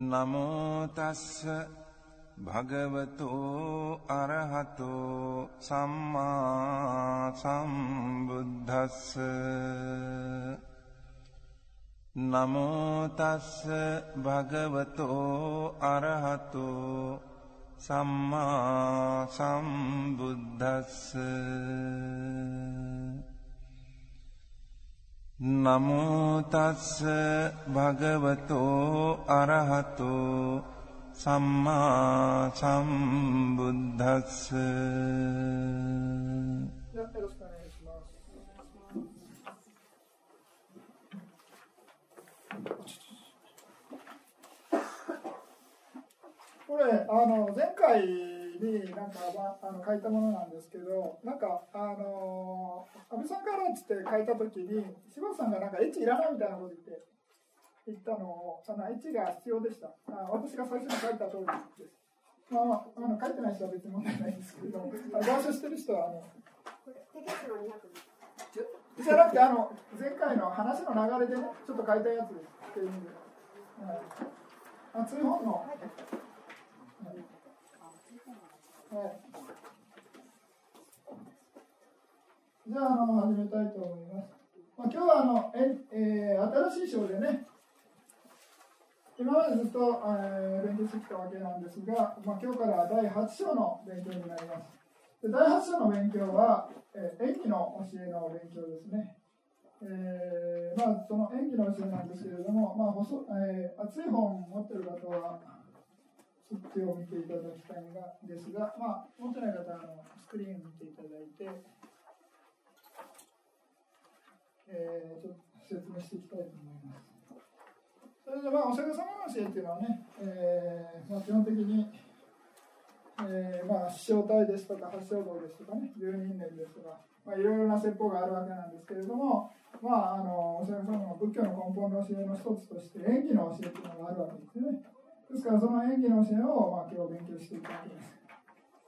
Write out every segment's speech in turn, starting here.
නමෝතස්ස භගවතෝ අරහතෝ සම්මා සම්බුද්ධස්ස නමෝතස්ස භගවතෝ අරහතෝ සම්මා සම්බුද්ධස්ස නමෝතස්ස භගවතෝ අරහතෝ සම්මා සම්බුද්ධස්සこれあの前回 になんか、まあ、あの書いたものなんですけどなんかあの安倍さんからっつって書いた時に柴田さんがなんかエッチいらないみたいなこと言って言ったのをあのエッチが必要でした。あ私が最初に書いた通りです。まあ、あの書いてない人は別に問題ないんですけど板書してる人はあのじゃなくてあの前回の話の流れでねちょっと書いたやつです。っていう意味で、はい、あ追本の、はいはい、じゃああの始めたいと思います。まあ、今日はあのえ、えー、新しい章でね、今までずっと、えー、勉強してきたわけなんですが、まあ、今日から第8章の勉強になります。で第8章の勉強は、えー、演技の教えの勉強ですね。えー、まあ、その演技の教えなんですけれども、まあ細えー、熱い本を持ってる方は、そっちを見ていただきたいがですが、まあ、持ってない方はあのスクリーンを見ていただいて、えー、ちょっと説明していきたいと思います。それで、まあ、お釈迦様の教えっていうのはね、えーまあ、基本的に、えーまあ、師匠体ですとか八正道ですとかね、十人年ですとか、まあ、いろいろな説法があるわけなんですけれども、まあ、あのお釈迦様の仏教の根本の教えの一つとして演技の教えっていうのがあるわけですね。ですからその演技の教えを、まあ、今日勉強していくわけです。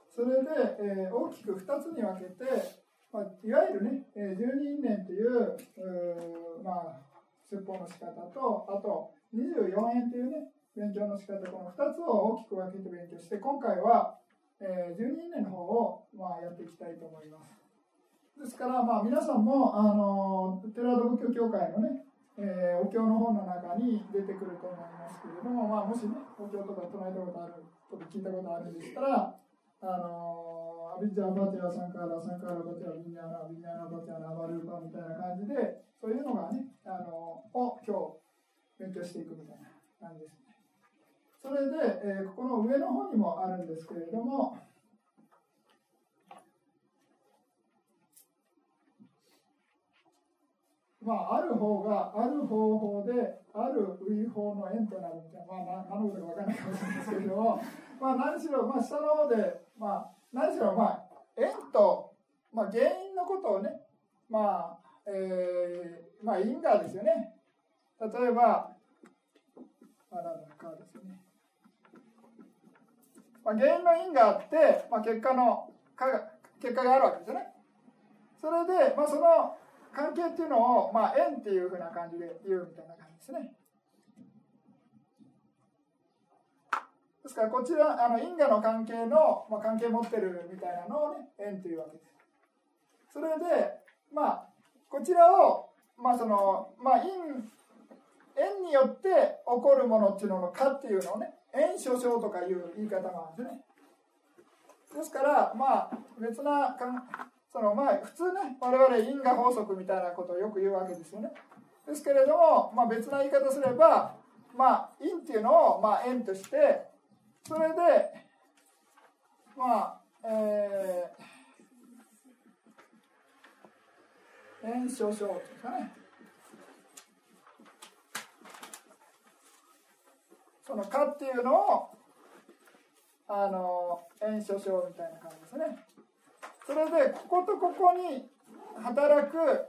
それで、えー、大きく2つに分けて、まあ、いわゆるね、えー、十二因縁というう、まあ、説法の仕方と、あと24円というね、勉強の仕方、この2つを大きく分けて勉強して、今回は、えー、十二因縁の方を、まあ、やっていきたいと思います。ですから、まあ、皆さんも、あの、テラード仏教協会のね、えー、お経の本の中に出てくると思いますけれども、まあ、もしね、お経とか唱えたことあるとか聞いたことあるんでしたら、あのー、アビジャーバティアサンカーラ、サンカーラバティア、ビニャーナ、ビニャーナバティア、ナバルーパみたいな感じで、そういうのがね、あのー、を今日勉強していくみたいな感じですね。それで、えー、ここの上の方にもあるんですけれども、まあ、ある方がある方法である類法の縁となるみたいな、まあ、何のことか分からないかもしれないですけれども、まあ、何しろ、まあ、下の方で、まあ、何しろ、まあ、縁と、まあ、原因のことをね、まあ、えー、まあ、因果ですよね。例えば、まあ、なんかですよね。まあ、原因の因があって、まあ、結果の、結果があるわけですよね。それで、まあ、その関係っていうのを、まあ、縁っていうふうな感じで言うみたいな感じですね。ですからこちらあの因果の関係の、まあ、関係持ってるみたいなのをね縁というわけです。それでまあこちらをまあそのまあ因縁によって起こるものっていうのの「か」っていうのをね縁所掌とかいう言い方があるんですね。ですからまあ別なそのまあ普通ね我々因果法則みたいなことをよく言うわけですよね。ですけれども、まあ、別な言い方すれば、まあ、因っていうのを、まあ、縁としてそれでまあえー、縁所掌っていうかねその「か」っていうのをあの縁所掌みたいな感じですね。それでこことここに働く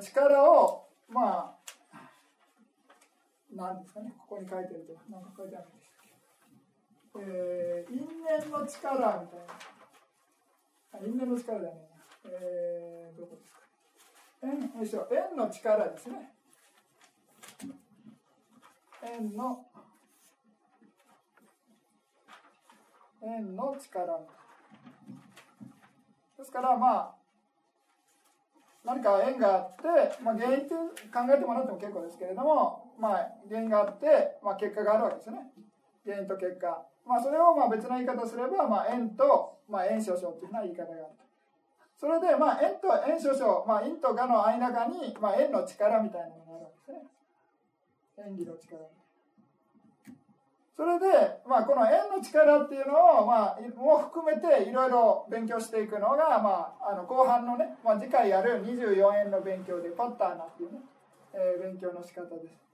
力をまあ何ですかねここに書いてると何か書いてあるんですえー、因縁の力みたいな。因縁の力だねえー、どこですか縁よいしょ。縁の力ですね。円の円の力ですからまあ何か円があって、まあ、原因って考えてもらっても結構ですけれども、まあ、原因があって、まあ、結果があるわけですね。原因と結果、まあ、それをまあ別の言い方すれば、まあ、円と、まあ、円少々というふうな言い方があるそれで、まあ、円と円少々、まあ、陰とがの間に、まあ、円の力みたいなものがあるわけですね。演技の力。それで、まあ、この円の力っていうのを、まあ、も含めていろいろ勉強していくのが、まあ、あの後半のね、まあ、次回やる24円の勉強でパッターナっていうね、えー、勉強の仕方です。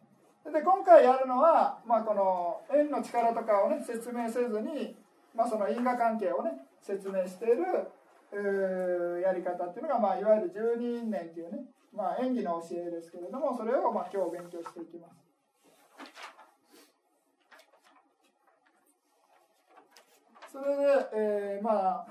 で今回やるのは、まあ、この円の力とかをね説明せずに、まあ、その因果関係をね説明しているやり方っていうのが、まあ、いわゆる十二因縁っていうね、まあ、演技の教えですけれどもそれを、まあ、今日勉強していきます。それで、えー、まあ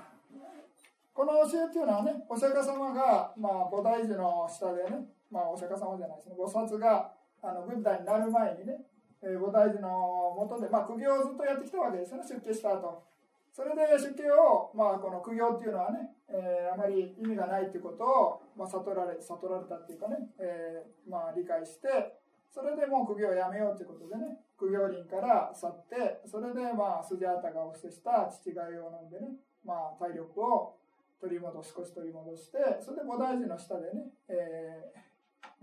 この教えっていうのはねお釈迦様が、まあ、菩提寺の下でね、まあ、お釈迦様じゃないですね菩薩があのブッダになる前にね、えー、菩提寺のもとで、まあ、苦行をずっとやってきたわけですよね出家した後。それで出家を、まあ、この苦行っていうのはね、えー、あまり意味がないっていうことを、まあ、悟られ悟られたっていうかね、えーまあ、理解してそれでもう苦行をやめようということでね苦行林から去ってそれでまあスジャータがお布施した父が湯を飲んでね、まあ、体力を取り戻す少し取り戻してそれで菩提寺の下でね、え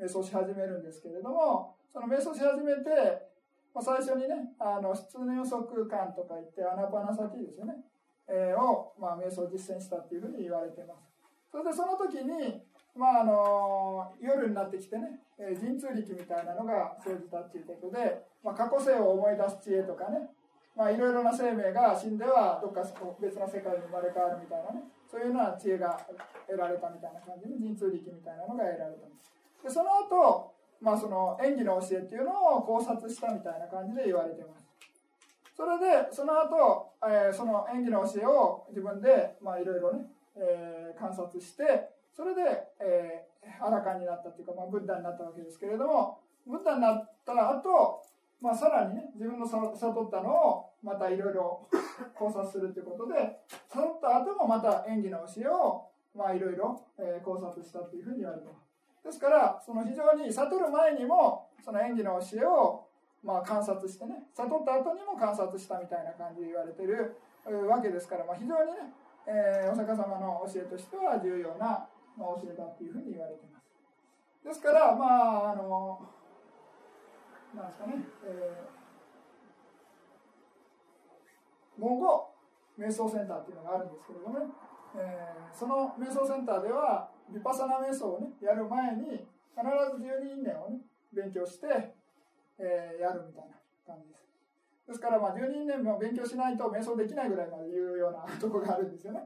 ー、瞑想し始めるんですけれどもその瞑想し始めて、まあ、最初にねあの出入足感とか言ってアナパナサティですよね、えー、を、まあ、瞑想実践したっていうふうに言われてます。それでその時にまああの夜になってきてね、えー、神通力みたいなのが生じたっていうことで、まあ、過去世を思い出す知恵とかねまあいろいろな生命が死んではどっか別の世界に生まれ変わるみたいなねそういうような知恵が得られたみたいな感じで神通力みたいなのが得られたでその後、まあその演技の教えっていうのを考察したみたいな感じで言われてます。それでその後、えー、その演技の教えを自分でまあいろいろね、えー、観察してそれで、えー、アラカンになったっていうか、まあ、ブッダになったわけですけれどもブッダになった後、まあさらにね自分の悟ったのをまたいろいろ 考察するということで悟った後もまた演技の教えをまあいろいろ考察したというふうに言われてます。ですからその非常に悟る前にもその演技の教えをまあ観察してね悟った後にも観察したみたいな感じで言われてるわけですから、まあ、非常にね、えー、お釈迦様の教えとしては重要なまあ、教えたっていうふうに言われていますですからまああのなんですかね、えー、文語瞑想センターっていうのがあるんですけれどもね、えー、その瞑想センターではヴィパサナ瞑想をねやる前に必ず12因縁をね勉強して、えー、やるみたいな感じですですから、まあ、12因縁も勉強しないと瞑想できないぐらいまで言うようなとこがあるんですよね。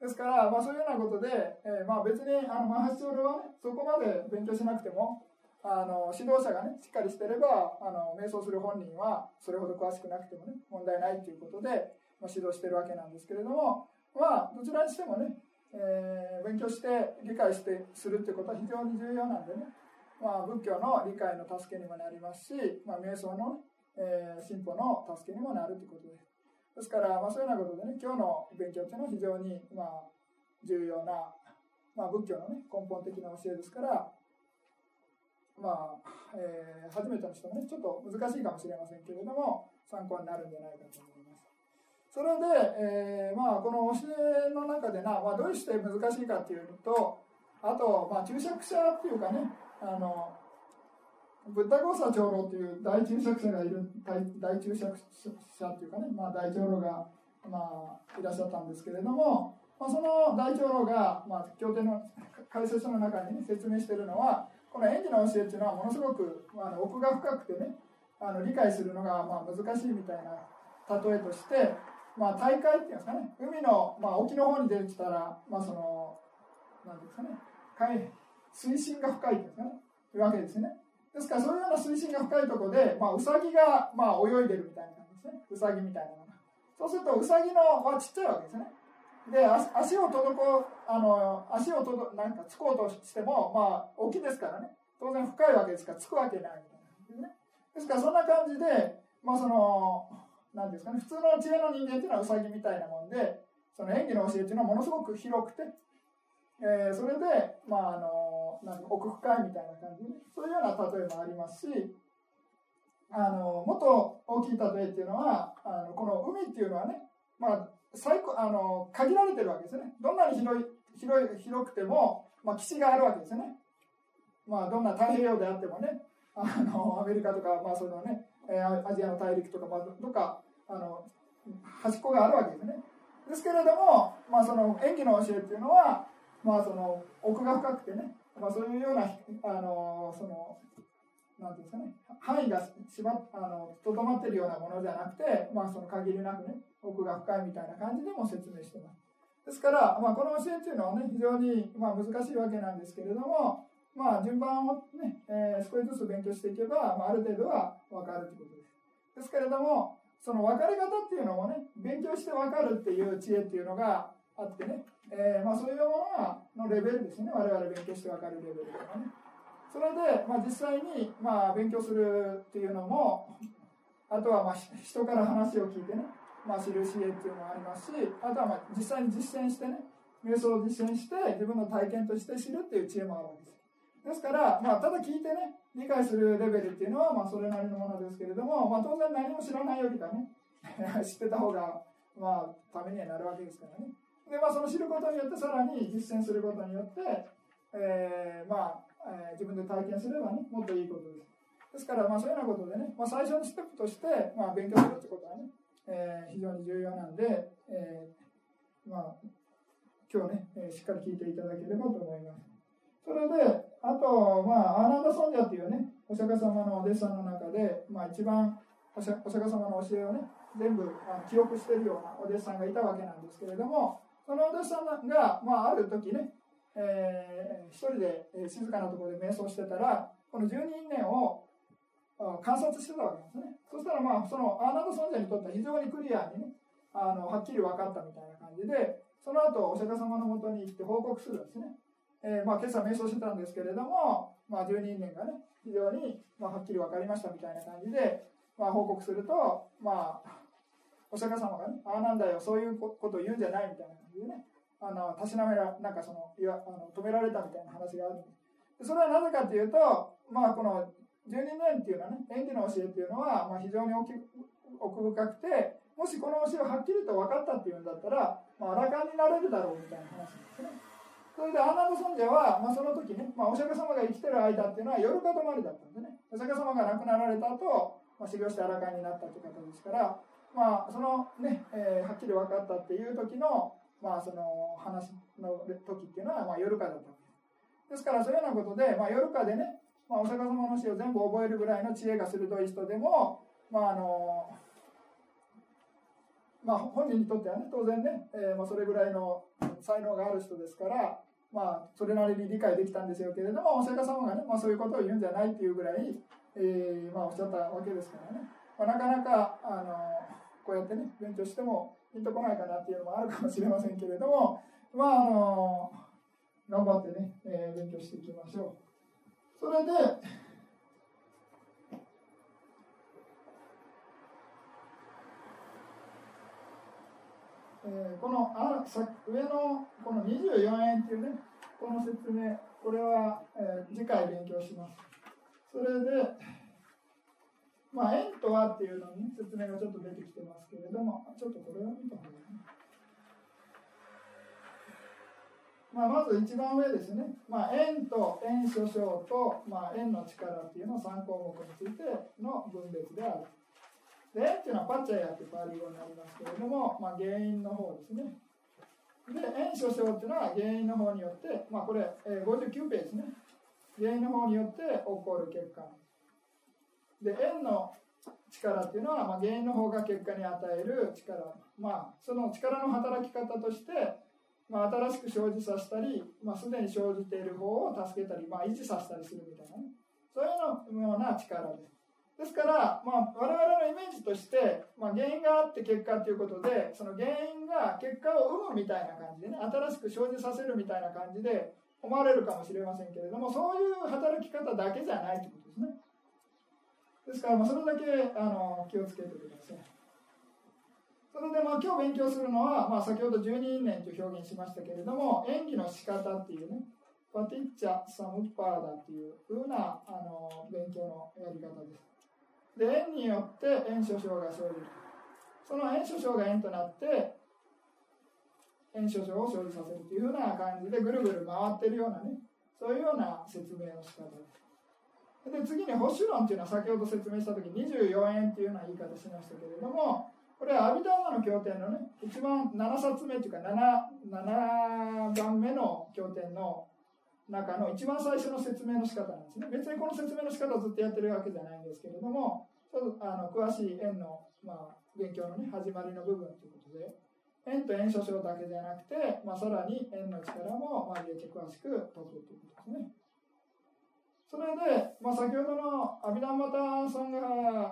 ですから、まあ、そういうようなことで、えー、まあ別にあのマハシチョールはねそこまで勉強しなくてもあの指導者がねしっかりしてればあの瞑想する本人はそれほど詳しくなくてもね問題ないということで、まあ、指導してるわけなんですけれどもまあどちらにしてもね、えー、勉強して理解してするっていうことは非常に重要なんでね、まあ、仏教の理解の助けにもなりますし、まあ、瞑想の、えー、進歩の助けにもなるということです。ですから、まあ、そういうようなことでね今日の勉強っていうのは非常に、まあ、重要な、まあ、仏教の、ね、根本的な教えですから、まあえー、初めての人もねちょっと難しいかもしれませんけれども参考になるんじゃないかと思います。それで、えーまあ、この教えの中でな、まあ、どうして難しいかっていうとあと、まあ、注釈者っていうかねあのブッダゴーサ長老という大注釈者がいる大注釈者というかね、まあ、大長老が、まあ、いらっしゃったんですけれども、まあ、その大長老が、まあ、経典の解説書の中に、ね、説明しているのはこの演技の教えっていうのはものすごく、まあ、奥が深くてねあの理解するのが、まあ、難しいみたいな例えとして、まあ、大海っていうんですかね海の、まあ、沖の方に出てきたら、まあ、その何ですかね海水深が深いっていうかねいうわけですね。ですからそういうような水深が深いところで、まあ、ウサギが、まあ、泳いでるみたいな感じですね。ウサギみたいなのが。そうするとウサギのはちっちゃいわけですね。で足を届こうあの足を届なんかつこうとしてもまあ大きいですからね。当然深いわけですからつくわけないみたいな感じでね。ですからそんな感じで、まあその、なんですかね、普通の知恵の人間っていうのはウサギみたいなもんで、その演技の教えっていうのはものすごく広くて、えー、それで、まああの、なん奥深いみたいな感じで、そういうような例えもありますし、あの、もっと大きい例えっていうのは、あのこの海っていうのはね、まあ、最高あの限られてるわけですね。どんなに広い広い広くても、まあ、基地があるわけですよね。まあ、どんな太平洋であってもね、あのアメリカとか、まあそのね、アジアの大陸とか、まあ、どっかあの端っこがあるわけですね。ですけれども、まあ、その演技の教えっていうのは、まあ、その奥が深くてね、まあ、そういうようなあのそのなんていうんですかね範囲が縛あのとどまってるようなものじゃなくて、まあ、その限りなくね奥が深いみたいな感じでも説明してます。ですから、まあ、この教えっていうのはね非常に、まあ、難しいわけなんですけれども、まあ、順番をね、えー、少しずつ勉強していけば、まあ、ある程度は分かるということです。ですけれども、その分かり方っていうのもね、勉強して分かるっていう知恵っていうのがあってね、えー、まあ、そういうもののレベルですね、我々勉強して分かるレベルとかね。それで、まあ、実際に、まあ、勉強するっていうのも、あとはまあ人から話を聞いてね、まあ、知る知恵っていうのもありますし、あとはまあ実際に実践してね、瞑想を実践して自分の体験として知るっていう知恵もあるわけです。ですから、まあ、ただ聞いてね、理解するレベルっていうのは、まあ、それなりのものですけれども、まあ、当然何も知らないよりかね、知ってた方が、まあ、ためにはなるわけですからね。で、まあ、その知ることによって、さらに実践することによって、えー、まあ、えー、自分で体験すればね、もっといいことです。ですから、まあ、そういうようなことでね、まあ、最初のステップとして、まあ、勉強するってことはね、えー、非常に重要なんで、えー、まあ、今日ね、えー、しっかり聞いていただければと思います。それで、あと、まあ、アーナンダ・ソンジャっていうね、お釈迦様のお弟子さんの中で、まあ、一番お釈迦様の教えをね、全部あ記憶しているようなお弟子さんがいたわけなんですけれども、そのお弟子さんが、まあ、ある時ね、えー、一人で静かなところで瞑想してたら、この十二因縁を観察してたわけですね。そしたら、まあ、そのアーナンダ・ソンジャにとっては非常にクリアにね、あのはっきり分かったみたいな感じで、その後お釈迦様のもとに行って報告するんですね。えー、まあ、今朝瞑想してたんですけれども、まあ、12年がね、非常に、まあ、はっきり分かりましたみたいな感じで、まあ、報告すると、まあ、お釈迦様がね、ああなんだよ、そういうことを言うんじゃないみたいな感じでね、あの、たしなめら、なんかその、いわあの止められたみたいな話があるんですそれはなぜかというと、まあ、この12年っていうのはね、演技の教えっていうのは、まあ、非常に奥深くて、もしこの教えをはっきりと分かったっていうんだったら、まあ、あらかんになれるだろうみたいな話ですね。それでアーナンド尊者は、まあ、その時ね、まあ、お釈迦様が生きてる間っていうのは夜か止まりだったんでねお釈迦様が亡くなられた後、まあ修行して荒かになったという方ですから、まあ、そのね、えー、はっきり分かったっていう時の,、まあその話の時っていうのは、まあ、夜かだったです。からそういうようなことで、まあ、夜かでね、まあ、お釈迦様の死を全部覚えるぐらいの知恵が鋭い人でも、まああのまあ、本人にとってはね当然ね、えーまあ、それぐらいの才能がある人ですから、まあ、それなりに理解できたんですよけれどもお釈迦様がね、まあ、そういうことを言うんじゃないっていうぐらい、えーまあ、おっしゃったわけですからね、まあ、なかなかあのこうやってね勉強してもピンとこないかなっていうのもあるかもしれませんけれどもまああの頑張ってね、えー、勉強していきましょう。それでえー、このあさ上のこの24円っていうねこの説明これは、えー、次回勉強しますそれでまあ円とはっていうのに、説明がちょっと出てきてますけれどもちょっとこれを見た方がいいまあ、まず一番上ですね、まあ、円と円諸章と、まあ、円の力っていうのを3項目についての分別である。で、円っていうのはパッチャヤってパーリ語になりますけれども、まあ、原因の方ですね。で、円諸章っていうのは原因の方によって、まあ、これ、えー、59ページね。原因の方によって起こる結果。で、円の力っていうのは、まあ、原因の方が結果に与える力。まあ、その力の働き方として、まあ、新しく生じさせたり、まあ、すでに生じている方を助けたり、まあ、維持させたりするみたいなね。そういうのような力です。ですから、まあ、我々のイメージとして、まあ、原因があって結果ということでその原因が結果を生むみたいな感じでね新しく生じさせるみたいな感じで思われるかもしれませんけれどもそういう働き方だけじゃないということですね。ですからまあそれだけあの気をつけてください。それでまあ今日勉強するのは、まあ、先ほど12因縁と表現しましたけれども演技の仕方っていうねパティッチャ・サムッパーダっていうふうなあの勉強のやり方です。で縁によって縁諸症が生じる。その縁諸症が縁となって炎症症を生じさせるというふうな感じでぐるぐる回ってるようなねそういうような説明の仕方です。で次に保守論っていうのは先ほど説明した時24円っていうような言い方しましたけれどもこれは阿弥陀マの経典のね一番7冊目っていうか 7, 7番目の経典の中の一番最初の説明の仕方なんですね別にこの説明の仕方をずっとやってるわけじゃないんですけれどもあの詳しい円の、まあ、勉強の、ね、始まりの部分ということで円と円諸症だけじゃなくて、まあ、さらに円の力も、まあ、入れて詳しく解くということですね。それで、まあ、先ほどの阿弥陀マタサンガ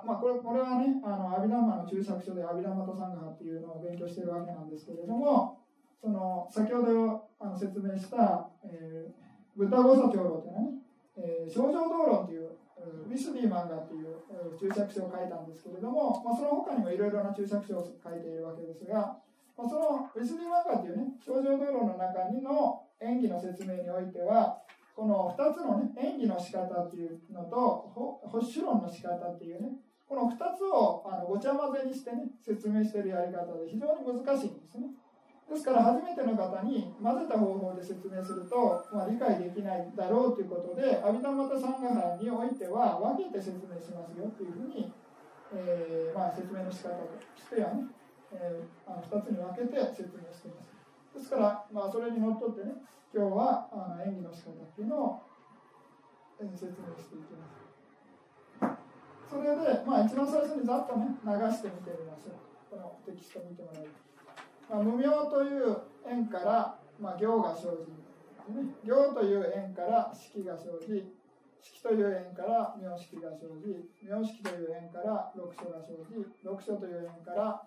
まあ、これこれはねあの阿弥陀マの注釈書で阿弥陀マタサンガっていうのを勉強しているわけなんですけれどもその先ほどあの説明した、えー、ブッダゴサ長老というのはね、えー、症状道論というウィスディマンガっていう注釈書を書いたんですけれども、まあ、その他にもいろいろな注釈書を書いているわけですが、まあ、そのウィスディマンガっていうね症状道論の中にの演技の説明においてはこの2つのね演技の仕方っていうのと保守論の仕方っていうねこの2つをあのごちゃ混ぜにしてね説明してるやり方で非常に難しいんですね。ですから初めての方に混ぜた方法で説明すると、まあ、理解できないだろうということで阿弥陀マタサンガハにおいては分けて説明しますよというふうに、えー、まあ、説明の仕方としてはね、えー、あの2つに分けて説明しています。ですから、まあ、それにのっとってね今日はあの演技の仕方っていうのを、説明していきます。それで、まあ、一番最初にざっとね流してみてみましょう。このテキスト見てもらえる、まあ、無名という縁から、まあ、行が生じ、行という縁から式が生じ式という縁から名式が生じ名式という縁から六書が生じ六書という縁から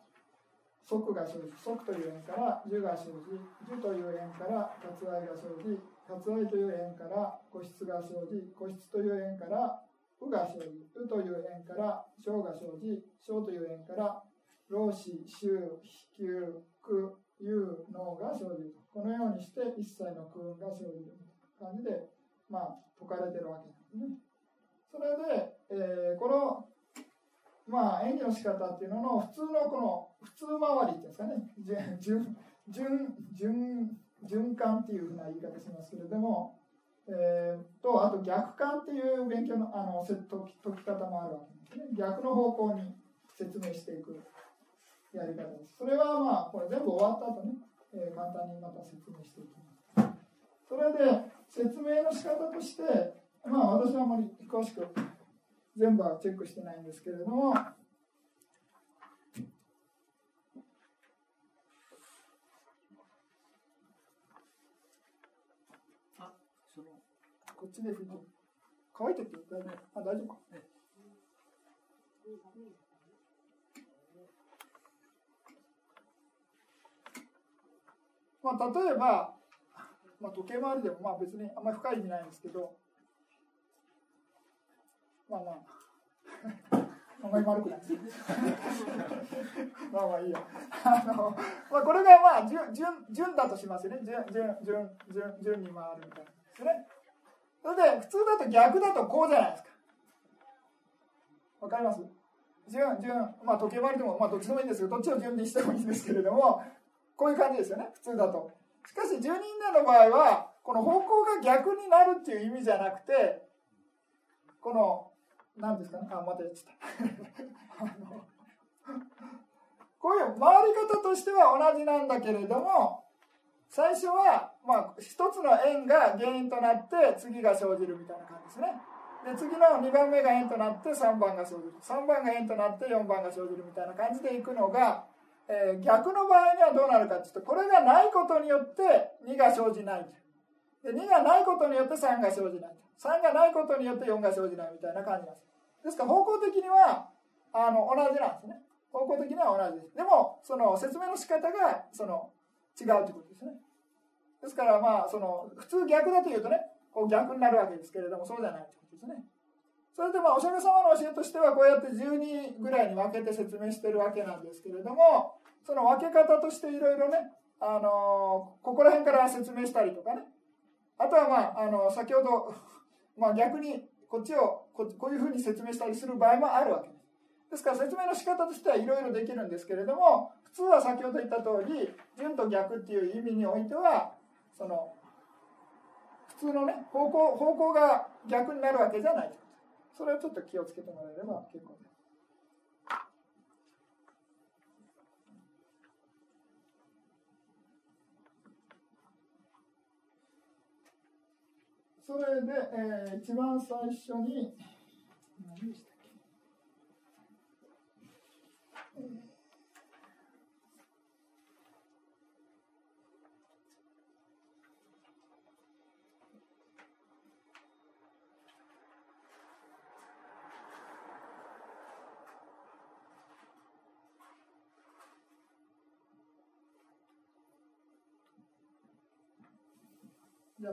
即が生じ即という縁から樹が生じ樹という縁から割愛が生じ割愛という縁から個室が生じ個室という縁からうが生じうという縁から小が生じ小という縁から老子衆飛球苦有脳が生じるこのようにして一切の空運が生じる感じでまあ説かれてるわけなんですねそれで、えー、このまあ演技の仕方っていうのの普通のこの普通回りっていうんですかね。順順順循環っていうふうな言い方しますけれども、えー、とあと逆感っていう勉強のあの解き方もあるわけですね。逆の方向に説明していくやり方です。それはまあこれ全部終わった後ね、えー、簡単にまた説明していきます。それで説明の仕方としてまあ私はあまり詳しく全部はチェックしてないんですけれども、あそのこっちで拭いて乾いてって大丈夫あ大丈夫か、まあ、例えば、まあ、時計回りでもまあ別にあんまり深い意味ないんですけどまあまあ。あんまり悪くない。まあまあいいや。あの、まあこれがまあ順、順、順だとしますよね。順、順、順、順、順に回るみたいなですね。それで、普通だと逆だとこうじゃないですか。わかります？順、順、まあ時計回りでも、まあどっちでもいいんですけど、どっちを順にしてもいいんですけれども、こういう感じですよね。普通だと。しかし、十人なの場合は、この方向が逆になるっていう意味じゃなくて、この何ですか？ねあまた言っちゃった。こういう回り方としては同じなんだけれども最初は、まあ、一つの円が原因となって次が生じるみたいな感じですね。で次の2番目が円となって3番が生じる。3番が円となって4番が生じるみたいな感じでいくのが、えー、逆の場合にはどうなるかっていうとこれがないことによって2が生じないで2がないことによって3が生じない。3がないことによって4が生じないみたいな感じなんです。ですから方向的にはあの同じなんですね。方向的には同じです。でもその説明の仕方がその違うということですね。ですからまあその普通逆だというとねこう逆になるわけですけれどもそうじゃないということですね。それでまあお釈迦様の教えとしてはこうやって12ぐらいに分けて説明してるわけなんですけれどもその分け方としていろいろね、あのここら辺から説明したりとかねあとはまああの先ほど、まあ、逆にこっちをここういうふうに説明したりする場合もあるわけです。ですから説明の仕方としてはいろいろできるんですけれども普通は先ほど言った通り順と逆っていう意味においてはその普通のね方向方向が逆になるわけじゃないそれをちょっと気をつけてもらえれば結構です。それで、えー、一番最初に何でしたっけ、えー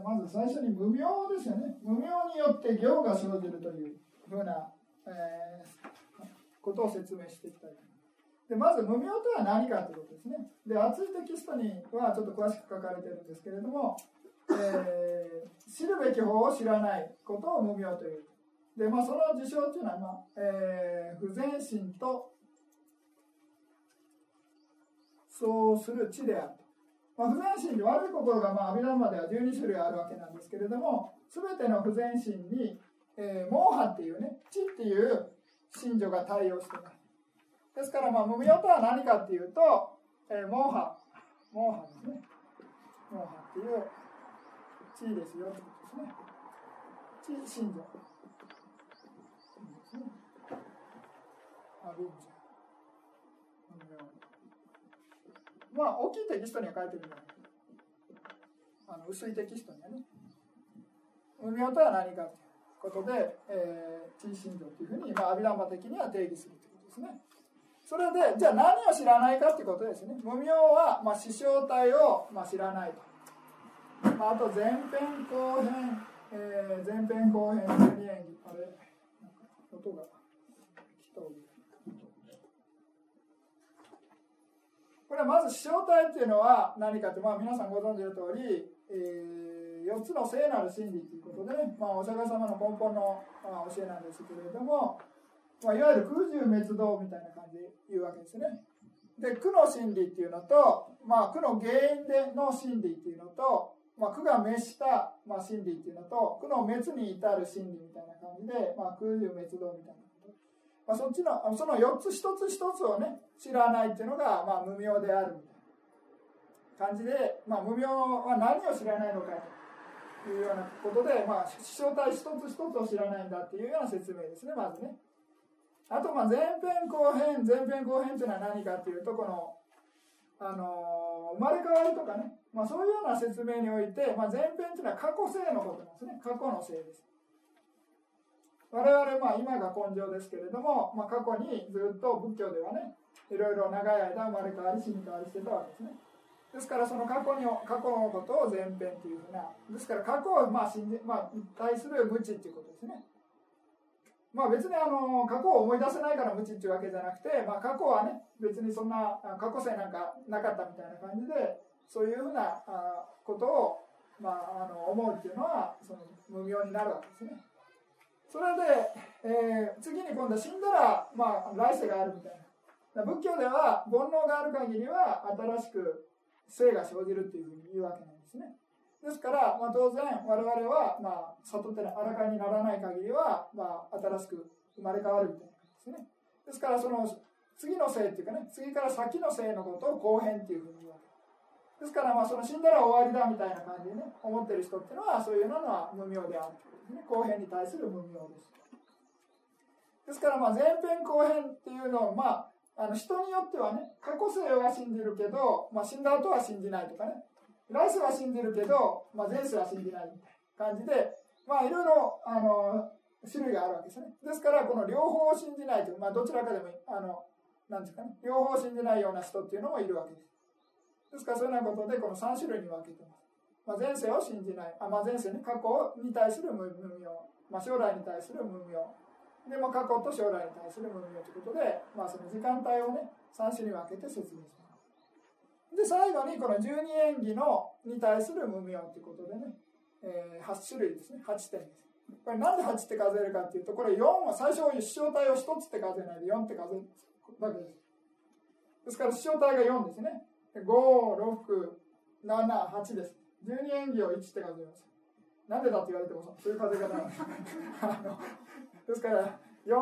まず最初に無明ですよね。無明によって行が生じるというふうな、えー、ことを説明していきたいでまず無明とは何かということですね。で熱いテキストにはちょっと詳しく書かれてるんですけれども、えー、知るべき法を知らないことを無明という。で、まあ、その事象というのは、まあえー、不全心とそうする知であるまあ、不全心で悪い心が、まあ、阿弥陀までは12種類あるわけなんですけれども全ての不全心に、えー、モーハっていうね知っていう信条が対応してます。ですから、まあ、無明とは何かっていうと、えー、モーハモーハですね。モーハっていう知ですよってことですね。知信条あるんじまあ、大きいテキストには書いてるんだあの薄いテキストにはね。無明とは何かということで、えー、T 信条というふうに、まあ、アビランバ的には定義するということですね。それで、じゃあ何を知らないかということですね。無明は、まあ、視小体を、まあ、知らないと。まあ、あと前編後編、えー、前編後編十二演技。あれ、音が来たこれはまず視小体っていうのは何かって、まあ、皆さんご存知の通り、えー、4つの聖なる真理ということで、ね、まあ、お釈迦様の根本の、まあ、教えなんですけれども、まあ、いわゆる空中滅動みたいな感じで言うわけですね。で苦の真理っていうのと、まあ、苦の原因での真理っていうのと、まあ、苦が滅した、まあ、真理っていうのと苦の滅に至る真理みたいな感じで、まあ、空中滅動みたいなまあ、そっちのその4つ一つ一つをね知らないっていうのが、まあ、無明であるみたいな感じで、まあ、無明は何を知らないのかというようなことで、まあ、気象体一つ一つを知らないんだっていうような説明ですねまずね。あとまあ前編後編前編後編っていうのは何かっていうとこの、あのー、生まれ変わりとかね、まあ、そういうような説明において、まあ、前編っていうのは過去性のことなんですね過去の性です。我々まあ今が根性ですけれども、まあ、過去にずっと仏教ではねいろいろ長い間生まれ変わり死に変わりしてたわけですねですからその過去に過去のことを前編っていうふうなですから過去をまあ信じ、まあ、対する無知っていうことですねまあ別にあの過去を思い出せないから無知っていうわけじゃなくて、まあ、過去はね別にそんな過去性なんかなかったみたいな感じでそういうふうなことを、まあ、あの思うっていうのはその無明になるわけですね。それで、えー、次に今度死んだら、まあ、来世があるみたいな。仏教では煩悩がある限りは新しく生が生じるっていうふうに言うわけなんですね。ですから、まあ、当然我々は、まあ、悟ってあらかにならない限りは、まあ、新しく生まれ変わるみたいなですね。ですからその次の生っていうかね次から先の生のことを後編っていうふうに言うわけですからまあその死んだら終わりだみたいな感じでね思ってる人っていうのはそういうのは無明であるですね後編に対する無明です。ですからまあ前編後編っていうのをまああの人によってはね過去世は信じるけど、まあ、死んだ後は信じないとかね来世は信じるけど、まあ、前世は信じないみたいな感じでまあいろいろあの種類があるわけですね。ですからこの両方を信じないという、まあ、どちらかでもあのなんですかね両方を信じないような人っていうのもいるわけです。ですからそういうようなことでこの3種類に分けてます。まあ、前世を信じない、あまあ、前世に過去に対する無明、まあ、将来に対する無明、で、まあ、過去と将来に対する無明ということで、まあ、その時間帯をね3種類に分けて説明します。で最後にこの十二縁起のに対する無明ということでね、えー、8種類ですね。8点です。これなんで8って数えるかっていうとこれ4は最初視小体を1つって数えないで4って数えるだけです。ですから視小体が4ですね。5、6、7、8です。十二演技を1って数えます。なんでだって言われてもそういう数え方なんです。ですから、4、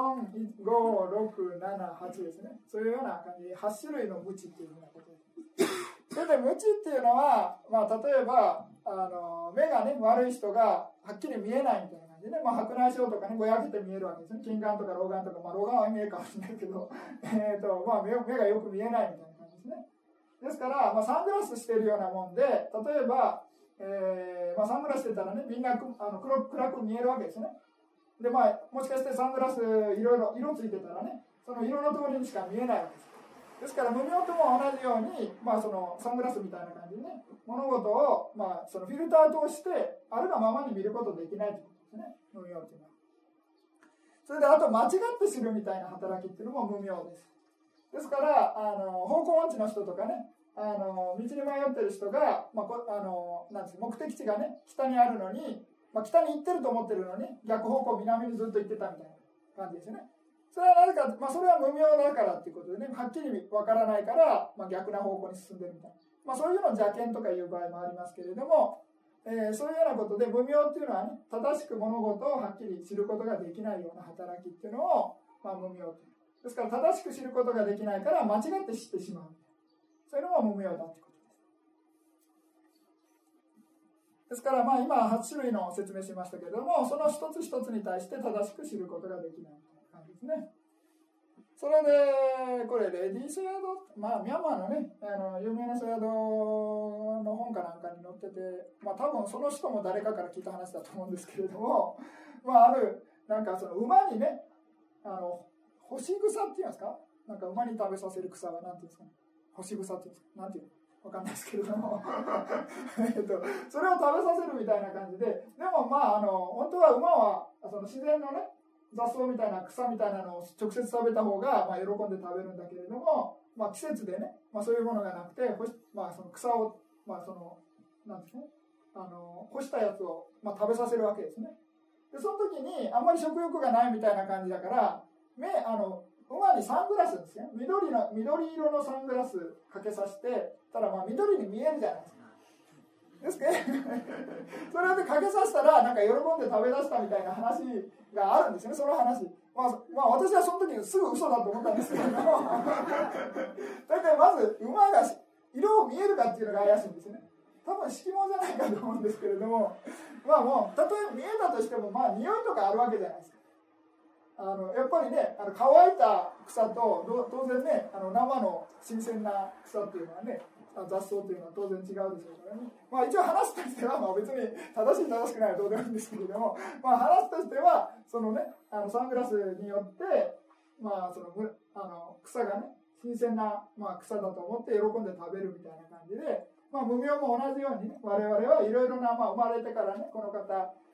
5、6、7、8ですね。そういうような感じで、8種類の無知っていうふうなことです。それで無知っていうのは、まあ、例えば、あの目がね、悪い人がはっきり見えないみたいな感じで、ね、まあ、白内障とかね、ぼやけて見えるわけですね。金眼とか老眼とか、まあ、老眼は見えるかもしれないけど、えっ、ー、と、まあ目、目がよく見えないみたいな。ですですから、まあ、サングラスしてるようなもんで、例えば、えーまあ、サングラスしてたらね、みんなあの黒暗く見えるわけですね。で、まあ、もしかしてサングラスいろいろ色ついてたらね、その色の通りにしか見えないわけです。ですから、無明とも同じように、まあ、そのサングラスみたいな感じでね、物事を、まあ、そのフィルター通して、あるがままに見ることできないということですね、無明っていうのは。それで、あと、間違って知るみたいな働きっていうのも無明です。ですから、あの、方向音痴の人とかね、あの、道に迷ってる人が、まあ、あの、なんです目的地がね、北にあるのに、まあ、北に行ってると思ってるのに、逆方向南にずっと行ってたみたいな感じですよね。それはなぜか、まあ、それは無明だからっていうことでね、はっきりわからないから、まあ、逆な方向に進んでるみたいな。まあ、そういうのを邪見とかいう場合もありますけれども、えー、そういうようなことで、無明っていうのはね、正しく物事をはっきり知ることができないような働きっていうのを、まあ、無明と。ですから正しく知ることができないから間違って知ってしまう。そういうのが無明だってことです。ですからまあ今8種類の説明しましたけれども、その一つ一つに対して正しく知ることができない感じですね。それで、これ、レディー・ソヤド、まあ、ミャンマーのね、あの有名なソヤドの本かなんかに載ってて、まあ、多分その人も誰かから聞いた話だと思うんですけれども、まあ、ある、なんかその馬にね、あの、干し草っていうんですか？なんか馬に食べさせる草は何ていうんですか？干し草っていうんですか？なんていうの？わかんないですけれども。えっと、それを食べさせるみたいな感じで、でもまあ、あの、本当は馬は、その自然のね、雑草みたいな草みたいなのを直接食べた方が、まあ、喜んで食べるんだけれども、まあ、季節でね、まあ、そういうものがなくて、まあ、その草を、まあ、その、なんですね、あの、干したやつを、まあ、食べさせるわけですね。で、その時に、あんまり食欲がないみたいな感じだから、目、あの、馬にサングラスですね。緑の、緑色のサングラスかけさせて、ただまあ緑に見えるじゃないですか。ですけど、それでかけさせたら、なんか喜んで食べ出したみたいな話があるんですよね、その話。まあ、まあ、私はその時すぐ嘘だと思ったんですけれども、大体まず馬が色を見えるかっていうのが怪しいんですね。多分色盲じゃないかと思うんですけれども、まあもう、たとえ見えたとしても、まあ匂いとかあるわけじゃないですか。あのやっぱりねあの乾いた草と当然ねあの生の新鮮な草っていうのはね雑草っていうのは当然違うでしょうからね、まあ、一応話としては、まあ、別に正しい正しくないはどうでもいいんですけれども、まあ、話としてはそのねあのサングラスによって、まあ、そのあの草がね新鮮な、まあ、草だと思って喜んで食べるみたいな感じで、まあ、無病も同じようにね我々はいろいろな、まあ、生まれてからねこの方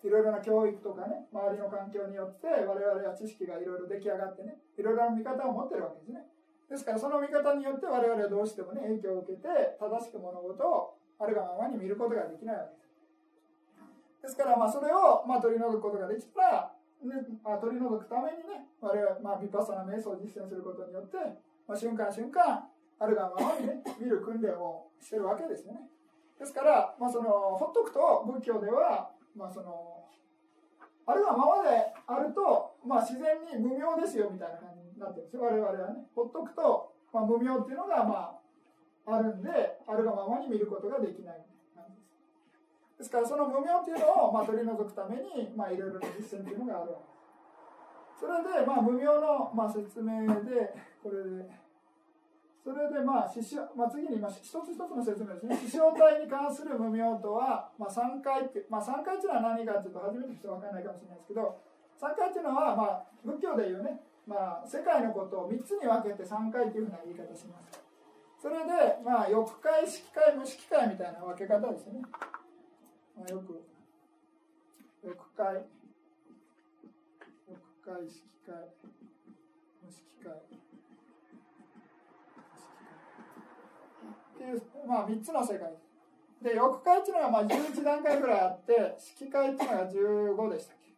いろいろな教育とかね、周りの環境によって、我々は知識がいろいろ出来上がってね、いろいろな見方を持ってるわけですね。ですから、その見方によって我々はどうしてもね、影響を受けて、正しく物事をあるがままに見ることができないわけです。ですから、まあ、それを、まあ、取り除くことができたら、ね、まあ、取り除くためにね、我々は、まあ、ビパッサナ瞑想を実践することによって、まあ、瞬間瞬間、あるがままにね、見る訓練をしてるわけですよね。ですから、まあ、その、ほっとくと、仏教では、まあ、その、あるいはままであると、まあ、自然に無明ですよみたいな感じになってるんですよ。我々はね。ほっとくと、まあ、無明っていうのがまああるんであるがままに見ることができない感じです。ですからその無明っていうのを、まあ、取り除くために、まあ、いろいろな実践っていうのがあるわけです。それで、まあ、無明の、まあ、説明でこれでそれでまあ、獅子まあ、次に、まあ、一つ一つの説明ですね。獅子体に関する無明とは、まあ、3回って、まあ、3回っていうのは何かっていうと、初めて人は分からないかもしれないですけど、3回っていうのは、まあ、仏教でいうね、まあ、世界のことを3つに分けて3回っていうふうな言い方します。それで、まあ、欲界、色界、無色界みたいな分け方ですね。まあ、よく、欲界、欲界色界無色界っていう、まあ、3つの世界。で欲界っていうのがまあ11段階ぐらいあって色界っていうのが15でしたっけ？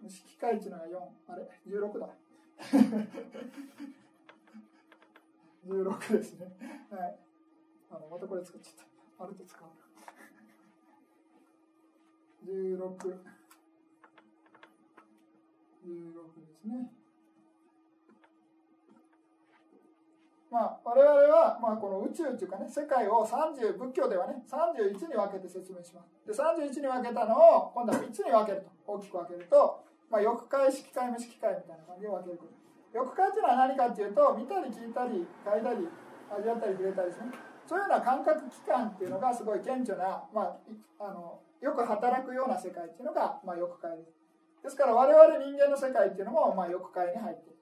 無色界っていうのが4あれ？16だ。16ですね。はい。あのまたこれ作っちゃった。あると使う16 16ですね。まあ、我々は、まあ、この宇宙っていうかね、世界を30、仏教ではね、31に分けて説明します。で、31に分けたのを、今度は3つに分けると、大きく分けると、まあ、欲界、色界、無色界みたいな感じで分けること。欲界っていうのは何かっていうと、見たり聞いたり、嗅いだり、味わったり触れたりですね。そういうような感覚器官っていうのがすごい顕著な、まあ、あのよく働くような世界っていうのが、まあ、欲界です。ですから我々人間の世界っていうのも、まあ、欲界に入っている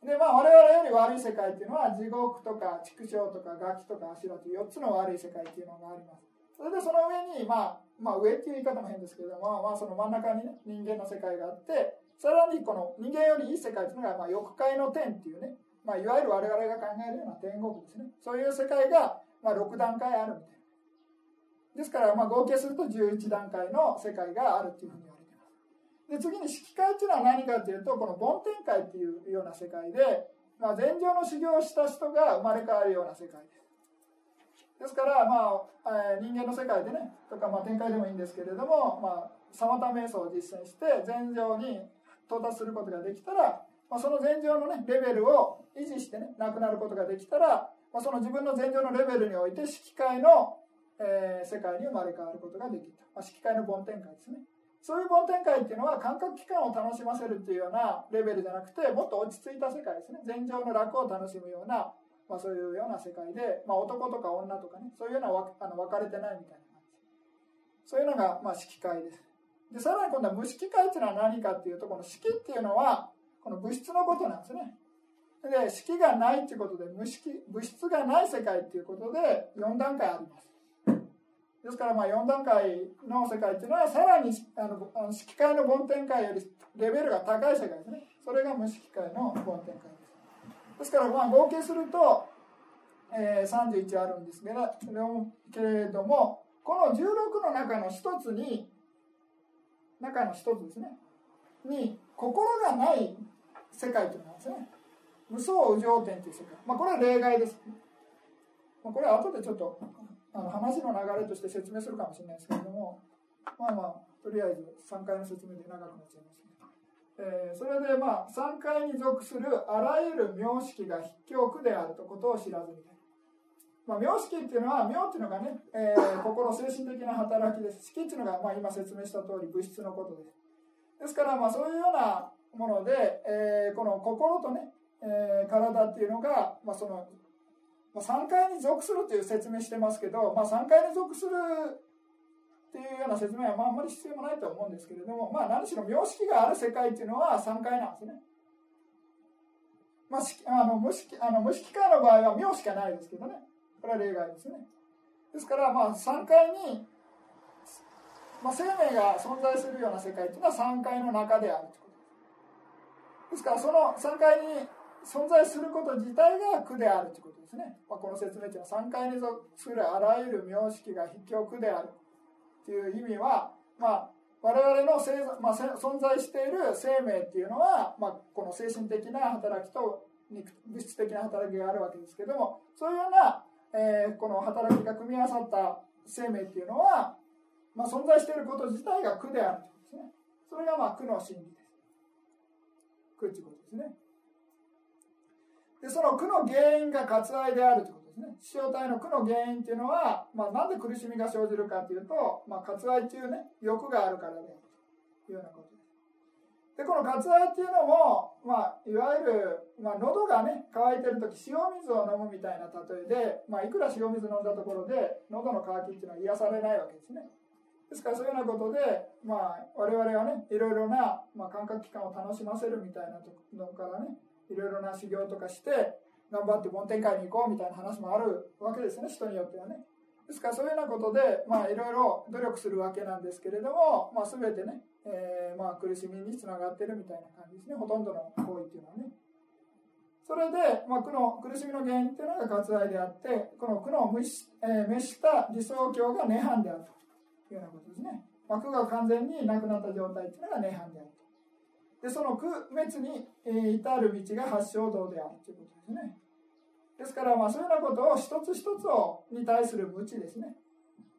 で、まあ、我々より悪い世界っていうのは地獄とか畜生とかガキとかアシュラという4つの悪い世界っていうのがあります。それでその上に、まあ、まあ上っていう言い方も変ですけれども、まあ、その真ん中にね人間の世界があってさらにこの人間よりいい世界っていうのが、まあ、欲界の天っていうね、まあ、いわゆる我々が考えるような天国ですね。そういう世界が、まあ、6段階あるみたいな。ですから、まあ、合計すると11段階の世界があるっていうふうにで次に色界っていうのは何かっていうとこの梵天界っていうような世界で、まあ、禅情の修行をした人が生まれ変わるような世界。ですですから、まあ、人間の世界でねとか、まあ、天界でもいいんですけれども、まあ、サマタ瞑想を実践して禅情に到達することができたら、まあ、その禅情の、ね、レベルを維持してねなくなることができたら、まあ、その自分の禅情のレベルにおいて色界の、えー、世界に生まれ変わることができた、まあ、色界の梵天界ですね。そういう梵天界っていうのは感覚器官を楽しませるっていうようなレベルじゃなくてもっと落ち着いた世界ですね。禅情の楽を楽しむような、まあ、そういうような世界で、まあ、男とか女とかねそういうようなあの分かれてないみたいな感じ。そういうのが、まあ、色界です。でさらに今度は無色界っていうのは何かっていうとこの色っていうのはこの物質のことなんですね。で色がないっていうことで無色物質がない世界っていうことで4段階あります。ですからまあ4段階の世界っていうのはさらにあのあの色界の梵天界よりレベルが高い世界ですね。それが無色界の梵天界です。ですからまあ合計すると、えー、31あるんですけれどもこの16の中の一つに中の一つですね。に心がない世界というのなんですね。無双無常天という世界。まあこれは例外です、まあ、これは後でちょっとあの話の流れとして説明するかもしれないですけれどもまあまあとりあえず3回の説明で長くなっちゃいますけど、えー、それでまあ3回に属するあらゆる名式が筆記句であるということを知らずにまあ、名式っていうのは名っていうのがね、えー、心精神的な働きです。式っていうのが、まあ、今説明した通り物質のことです。ですからまあそういうようなもので、えー、この心とね、えー、体っていうのが、まあ、そのまあ、3階に属するという説明してますけど、まあ、3階に属するっていうような説明はまああんまり必要もないと思うんですけれども、まあ、何しろ名式がある世界っていうのは3階なんですね。まあ、あの無式あの無式界の場合は名しかないですけどね。これは例外ですね。ですから、まあ、3階に、まあ、生命が存在するような世界っていうのは3階の中であるということです。ですから、その3階に存在すること自体が苦であるということですね。まあ、この説明というのは3回に属するあらゆる名式が必要苦であるという意味は、まあ、我々の生、まあ、存在している生命っていうのは、まあ、この精神的な働きと物質的な働きがあるわけですけどもそういうような、えー、この働きが組み合わさった生命っていうのは、まあ、存在していること自体が苦であるということですね。それがまあ苦の真理です。苦っていうことですね。でその苦の原因が割愛であるということですね。死生体の苦の原因っていうのは、まあ、なんで苦しみが生じるかというと、まあ、割愛っていうね欲があるからであるというようなことです。でこの割愛っていうのも、まあ、いわゆる、まあ、喉がね渇いてる時塩水を飲むみたいな例えで、まあ、いくら塩水飲んだところで喉の渇きっていうのは癒されないわけですね。ですからそういうようなことで、まあ、我々はねいろいろな、まあ、感覚器官を楽しませるみたいなのからねいろいろな修行とかして頑張って梵天界に行こうみたいな話もあるわけですね人によってはね。ですからそういうようなことでまあいろいろ努力するわけなんですけれども、まあ、全てねえー、まあ苦しみにつながってるみたいな感じですね。ほとんどの行為っていうのはね。それで、まあ、苦の苦しみの原因っていうのが割愛であってこの苦の滅し,、えー、滅した理想郷が涅槃であるというようなことですね、まあ、苦が完全になくなった状態っていうのが涅槃であると。でその区別に、え、至る道が八正道である。ということですね。ですからまあそういうようなことを一つ一つをに対する無知ですね。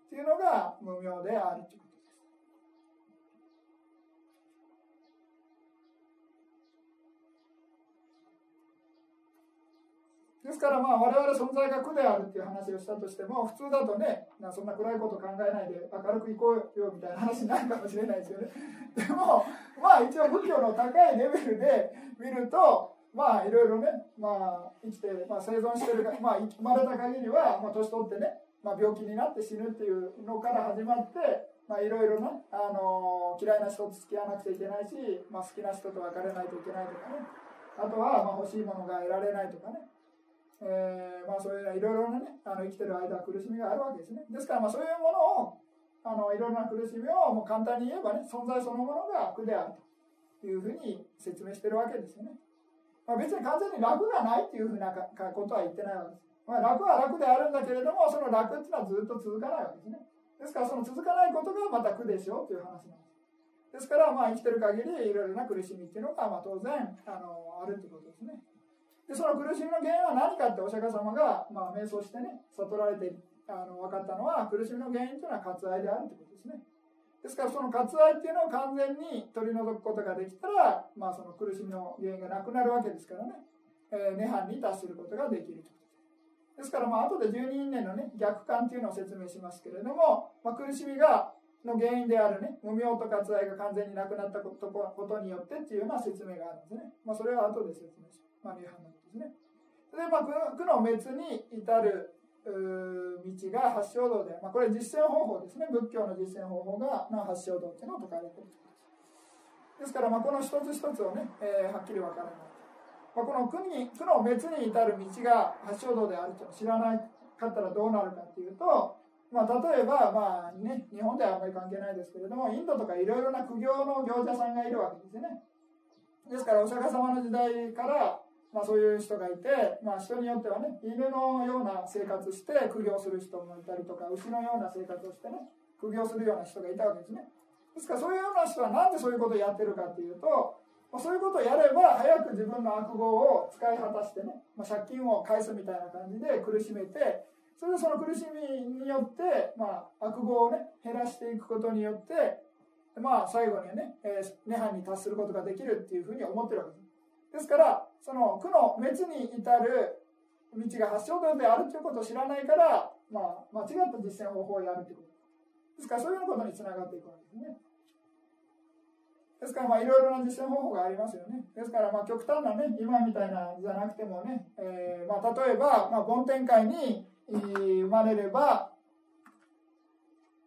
っていうのが無明である。というですからまあ我々存在が苦であるっていう話をしたとしても普通だとねそんな暗いこと考えないで明るくいこうよみたいな話になるかもしれないですよね。でもまあ一応仏教の高いレベルで見るとまあいろいろね、まあ、生きて、まあ、生存してる、まあ、生まれた限りは、まあ、年取ってね、まあ、病気になって死ぬっていうのから始まってまあいろいろね、あの嫌いな人と付き合わなくちゃいけないし、まあ、好きな人と別れないといけないとかね。あとはまあ欲しいものが得られないとかね。えー、まあ、そういういろいろなねあの生きてる間苦しみがあるわけですね。ですからまあそういうものをあのいろいろな苦しみをもう簡単に言えばね存在そのものが苦であるというふうに説明してるわけですよね、まあ、別に完全に楽がないっていうふうなことは言ってないわけです、まあ、楽は楽であるんだけれどもその楽っていうのはずっと続かないわけですね。ですからその続かないことがまた苦でしょうという話なんです。ですからまあ生きてる限りいろいろな苦しみっていうのがまあ当然あのあるということですね。でその苦しみの原因は何かってお釈迦様が、まあ、瞑想してね悟られてあの分かったのは苦しみの原因というのは割愛であるということですね。ですからその割愛っていうのを完全に取り除くことができたら、まあ、その苦しみの原因がなくなるわけですからね、えー、涅槃に達することができるとです。からまあ後で12因縁のね逆感っていうのを説明しますけれども、まあ、苦しみがの原因であるね無明と割愛が完全になくなったことことによってっていうような説明があるんですね、まあ、それは後で説明します、まあ、涅槃のですね。で、まあ、苦の滅に至る道が八正道で、まあ、これ実践方法ですね。仏教の実践方法が、まあ、八正道っていうのを説かれているですから、まあ、この一つ一つをね、えー、はっきり分からない。まあ、この苦に苦の滅に至る道が八正道であると知らなかったらどうなるかっていうと、まあ、例えば、まあね、日本ではあんまり関係ないですけれども、インドとかいろいろな苦行の行者さんがいるわけですね。ですから、お釈迦様の時代から、まあ、そういう人がいて、まあ、人によってはね犬のような生活して苦行する人もいたりとか牛のような生活をしてね苦行するような人がいたわけですね。ですからそういうような人はなんでそういうことをやってるかっていうと、まあ、そういうことをやれば早く自分の悪業を使い果たしてね、まあ、借金を返すみたいな感じで苦しめてそれでその苦しみによって、まあ、悪業をね減らしていくことによってまあ最後にはね、えー、涅槃に達することができるっていうふうに思ってるわけです。ですからその苦の滅に至る道が発祥道であるということを知らないから、まあ、間違った実践方法をやるということ。ですからそういうことにつながっていくわけですね。ですからまあいろいろな実践方法がありますよね。ですからまあ極端なね今みたいなじゃなくてもね、えー、まあ例えば、まあ、梵天界に生まれれば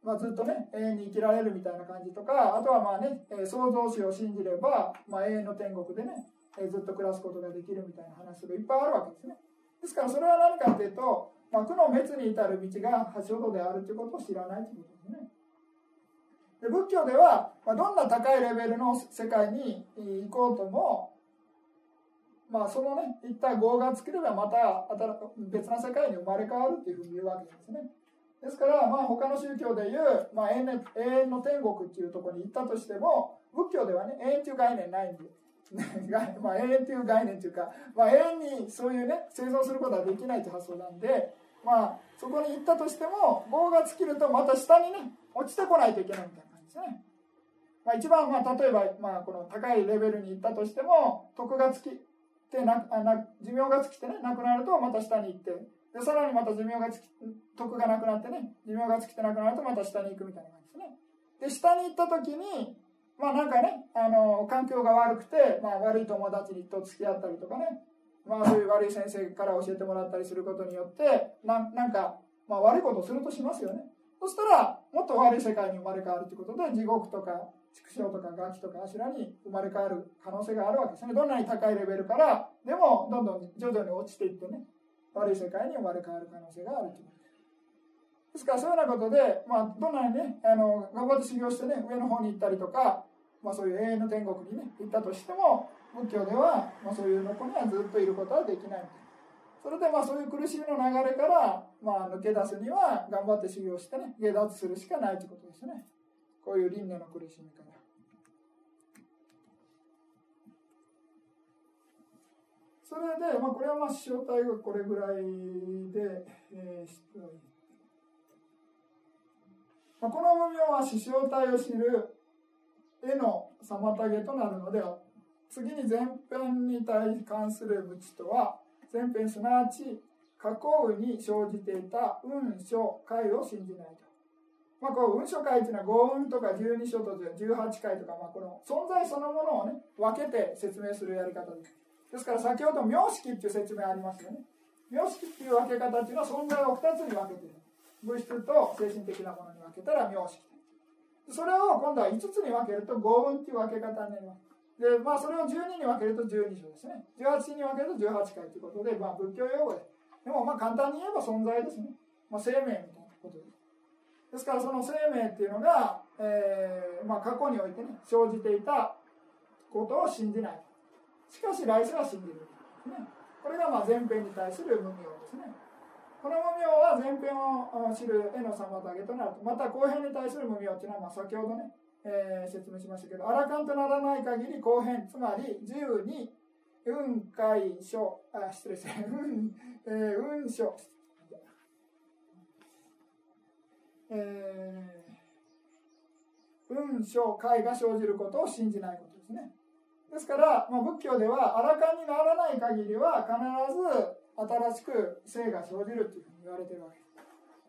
まあ、ずっとね永遠に生きられるみたいな感じとかあとはまあね創造主を信じれば、まあ、永遠の天国でねえずっと暮らすことができるみたいな話がいっぱいあるわけですね。ですからそれは何かというと、ま、苦の滅に至る道が八正道であるということを知らないということですね。で仏教では、まあ、どんな高いレベルの世界に行こうとも、まあ、そのね一体業が尽きればまた別な世界に生まれ変わるっていうふうに言うわけですね。ですから、まあ、他の宗教でいう、まあ、永遠の天国っていうところに行ったとしても仏教ではね永遠という概念ないんで まあ、永遠という概念というか、まあ、永遠にそういうね生存することはできないという発想なんで、まあ、そこに行ったとしても棒が尽きるとまた下にね落ちてこないといけないみたいな感じですね。まあ、一番、まあ、例えば、まあ、この高いレベルに行ったとしても徳が尽きてなあな寿命が尽きてねなくなるとまた下に行ってでさらにまた寿命が尽き徳がなくなってね寿命が尽きてなくなるとまた下に行くみたいな感じですね。で下に行った時にまあなんかね、あの、環境が悪くて、まあ悪い友達と付き合ったりとかね、まあそういう悪い先生から教えてもらったりすることによって、ななんか、まあ悪いことをするとしますよね。そしたら、もっと悪い世界に生まれ変わるということで、地獄とか、畜生とかガキとか柱に生まれ変わる可能性があるわけですね。どんなに高いレベルから、でも、どんどん徐々に落ちていってね、悪い世界に生まれ変わる可能性があるというですですからそういうようなことで、まあ、どんなにねあの頑張って修行してね上の方に行ったりとかまあ、そういう永遠の天国にね行ったとしても仏教では、まあ、そういうの子にはずっといることはできないそれでまあそういう苦しみの流れから、まあ、抜け出すには頑張って修行してね下脱するしかないということですねこういう輪廻の苦しみから。それで、まあ、これはまあ師匠体がこれぐらいで、えーこの無名は師匠体を知る絵の妨げとなるので次に前編に対関する無知とは前編すなわち過去に生じていた運書回を信じないと。まあ、こう運書回というのは五運とか十二書と十八回とか、まあ、この存在そのものをね分けて説明するやり方です。ですから先ほど名式っていう説明ありますよね。名式っていう分け方っていうのは存在を2つに分けている。物質と精神的なもの分けたら名式。それを今度は5つに分けると五運っていう分け方になります。で、まあそれを12に分けると12章ですね。18に分けると18回ということで、まあ仏教用語で。でもまあ簡単に言えば存在ですね。まあ生命みたいなことです。ですからその生命っていうのが、えーまあ、過去においてね、生じていたことを信じない。しかし来世は信じる、ね、これがまあ前編に対する無名ですねこの無名は前編を知る絵の妨げとなると。また後編に対する無名っていうのはまあ先ほどね、えー、説明しましたけどアラカンとならない限り後編つまり自由に雲海書あ失礼しました運、えー、運書えー、運書海が生じることを信じないことですねですから、まあ、仏教では、あらかんにならない限りは、必ず新しく性が生じるというふうに言われてるわけです。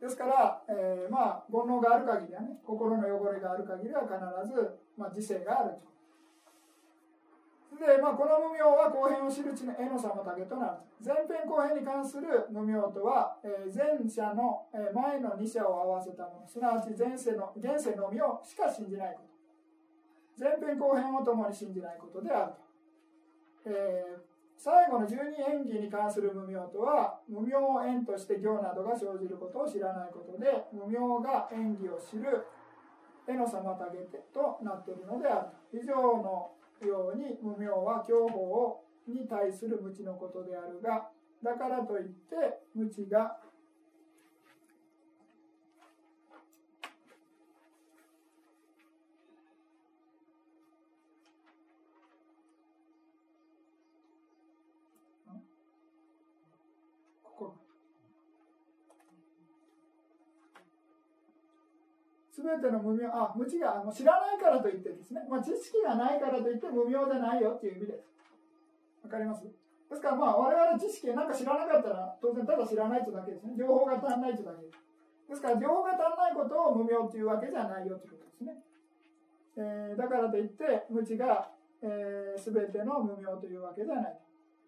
ですから、えー、まあ、煩悩がある限りはね、心の汚れがある限りは必ず、まあ、自性があると。で、まあ、この無名は後編を知るうちの絵の妨げとなる。前編後編に関する無名とは、えー、前者の、え前の二者を合わせたもの、すなわち前世の現世のみをしか信じないこと。前編後編を共に信じないことであると。えー、最後の十二演技に関する無名とは、無名を縁として行などが生じることを知らないことで、無名が演技を知る絵の妨げとなっているのである。以上のように無名は教法に対する無知のことであるが、だからといって無知が全ての無名、あ、無知がもう知らないからといってですね、まあ、知識がないからといって無名じゃないよっていう意味です。わかります？ですからまあ我々知識なんか知らなかったら当然ただ知らないとだけですね。情報が足んないとだけです。ですから情報が足んないことを無名っていうわけじゃないよということですね。えー、だからといって無知が、えー、全ての無名というわけじゃない。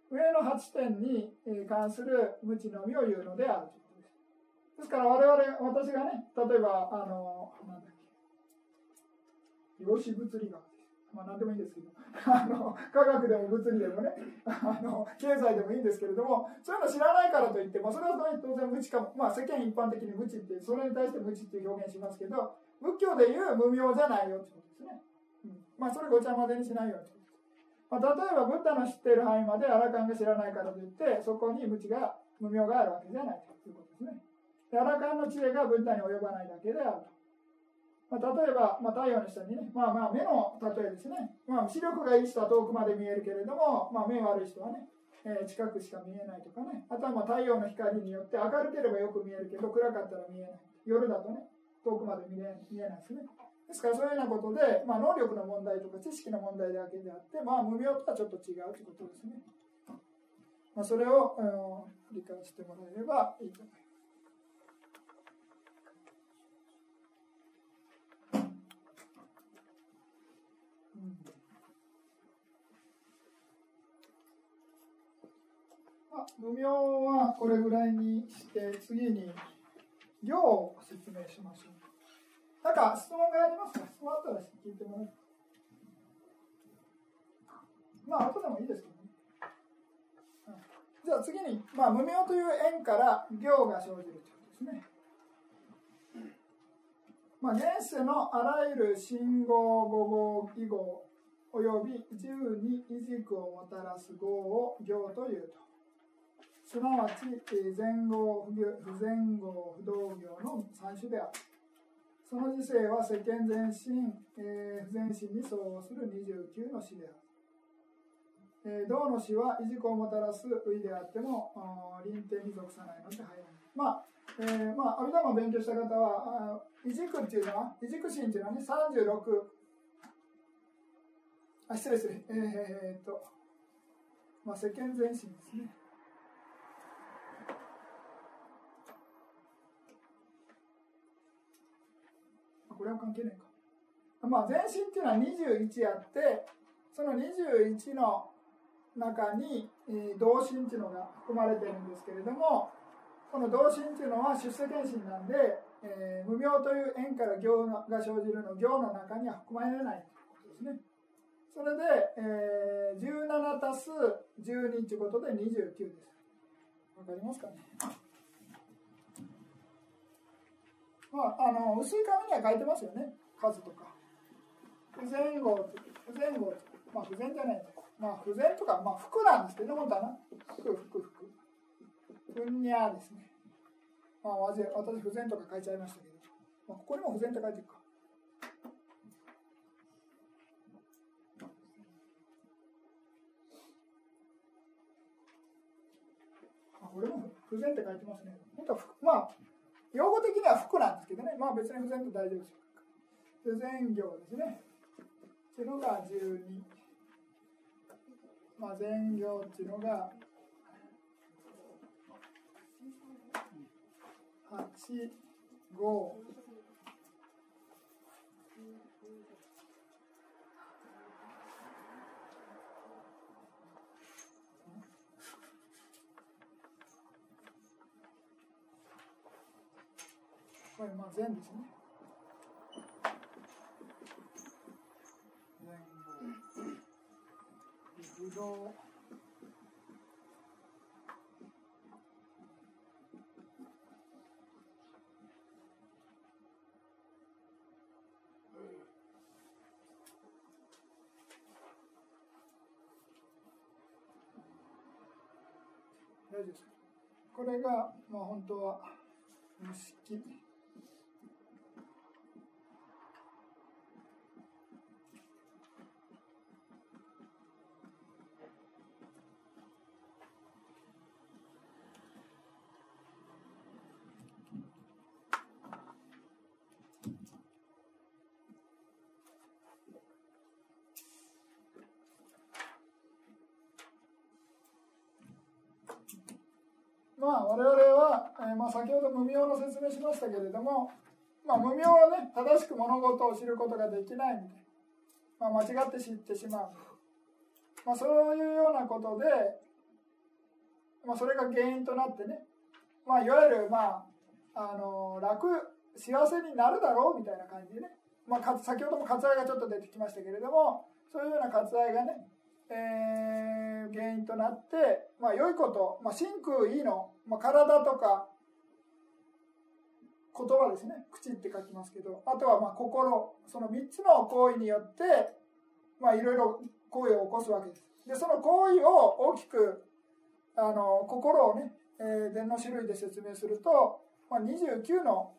上の8点に関する無知のみを言うのであると。ですから我々、私がね、例えば、あの、なんだっけ、量子物理学です。まあ何でもいいんですけど、あの、科学でも物理でもね、あの、経済でもいいんですけれども、そういうの知らないからといって、まあそれは当然無知かも、まあ世間一般的に無知って、それに対して無知っていう表現しますけど、仏教でいう無名じゃないよってことですね。うん、まあそれごちゃ混ぜにしないよってことですまあ、例えば、ブッダの知っている範囲までアラカンが知らないからといって、そこに無知が、無名があるわけじゃないということですね。アラカンの知恵がブッダに及ばないだけであると。まあ、例えば、まあ、太陽の下にね、まあまあ目の例えですね。まあ視力がいい人は遠くまで見えるけれども、まあ目悪い人はね、えー、近くしか見えないとかね。あとはまあ太陽の光によって明るければよく見えるけど、暗かったら見えない。夜だとね、遠くまで見え見えないですね。ですからそういうようなことで、まあ、能力の問題とか知識の問題だけであって、まあ、無病とはちょっと違うということですね。まあ、それを、あの理解してもらえればいいと思います。あ無名はこれぐらいにして次に行を説明しましょう。なんか質問がありますか質問あったら聞いてもらう。まあ後でもいいですけどね。じゃあ次に、まあ、無名という縁から行が生じるということですね。まあ、現世のあらゆる信号語号記号および自由に異軸をもたらす号を行というとすなわち前後不前後不動行の3種であるその時世は世間全身、えー、不全身に相応する29の詩である。えー、道の詩は異軸をもたらす意であっても臨転に属さないので入らない。まあ、えー、まあ、阿弥陀を勉強した方は、異軸っていうのは、異軸心っていうのはね、36、あ、失礼失礼、えー、っと、まあ、世間全身ですね。これは関係ないか。まあ、全身っていうのは21あって、その21の中に、えー、同心っていうのが含まれてるんですけれども、この同心っていうのは出世検診なんで、えー、無名という縁から行が生じるの行の中には含まれないということですね。それで、えー、17足す12ということで29です。わかりますかね？まあ、あの薄い紙には書いてますよね。数とか。不全号不全号まあ不全じゃないまあ不全とかまあ服なんですけど本当はな。服服服ふんにゃですねまあ私不全とか書いちゃいましたけど、まあ、ここにも不全って書いてるかこれも不全って書いてますね。本当はまあ用語的には服なんですけどね、まあ別に不全と大丈夫です。不全行ですね。っていうのが12。まあ全行っていうのが8、5、これまあ善ですね。善後、不動。大丈夫ですこれが、まあ、本当は蒸し器。まあ、我々は、えー、まあ、先ほど無名の説明しましたけれども、まあ、無名はね正しく物事を知ることができないので、まあ、間違って知ってしまう、まあ、そういうようなことで、まあ、それが原因となってね、まあ、いわゆる、まあ、あの楽幸せになるだろうみたいな感じでね、まあ、先ほども割愛がちょっと出てきましたけれどもそういうような割愛がねえー、原因となって、まあ、良いこと、まあ、真空いいの、まあ、体とか言葉ですね。口って書きますけどあとはまあ心。その3つの行為によっていろいろ行為を起こすわけです。でその行為を大きくあの心をね、えー、伝の種類で説明すると、まあ、29の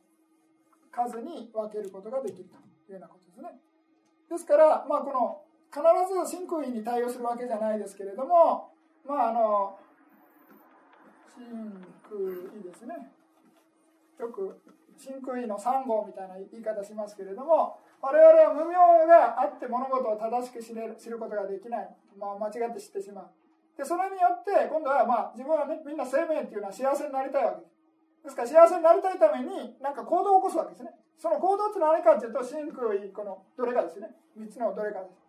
数に分けることができるというようなことですね。ですから、まあ、この必ず真空位に対応するわけじゃないですけれどもまああの真空位ですね。よく真空位の3号みたいな言い方しますけれども我々は無明があって物事を正しく知る知ることができない、まあ、間違って知ってしまう。でそれによって今度はまあ自分はねみんな生命っていうのは幸せになりたいわけ。ですですから幸せになりたいために何か行動を起こすわけですね。その行動って何かっていうと真空このどれかですね。3つのどれかです。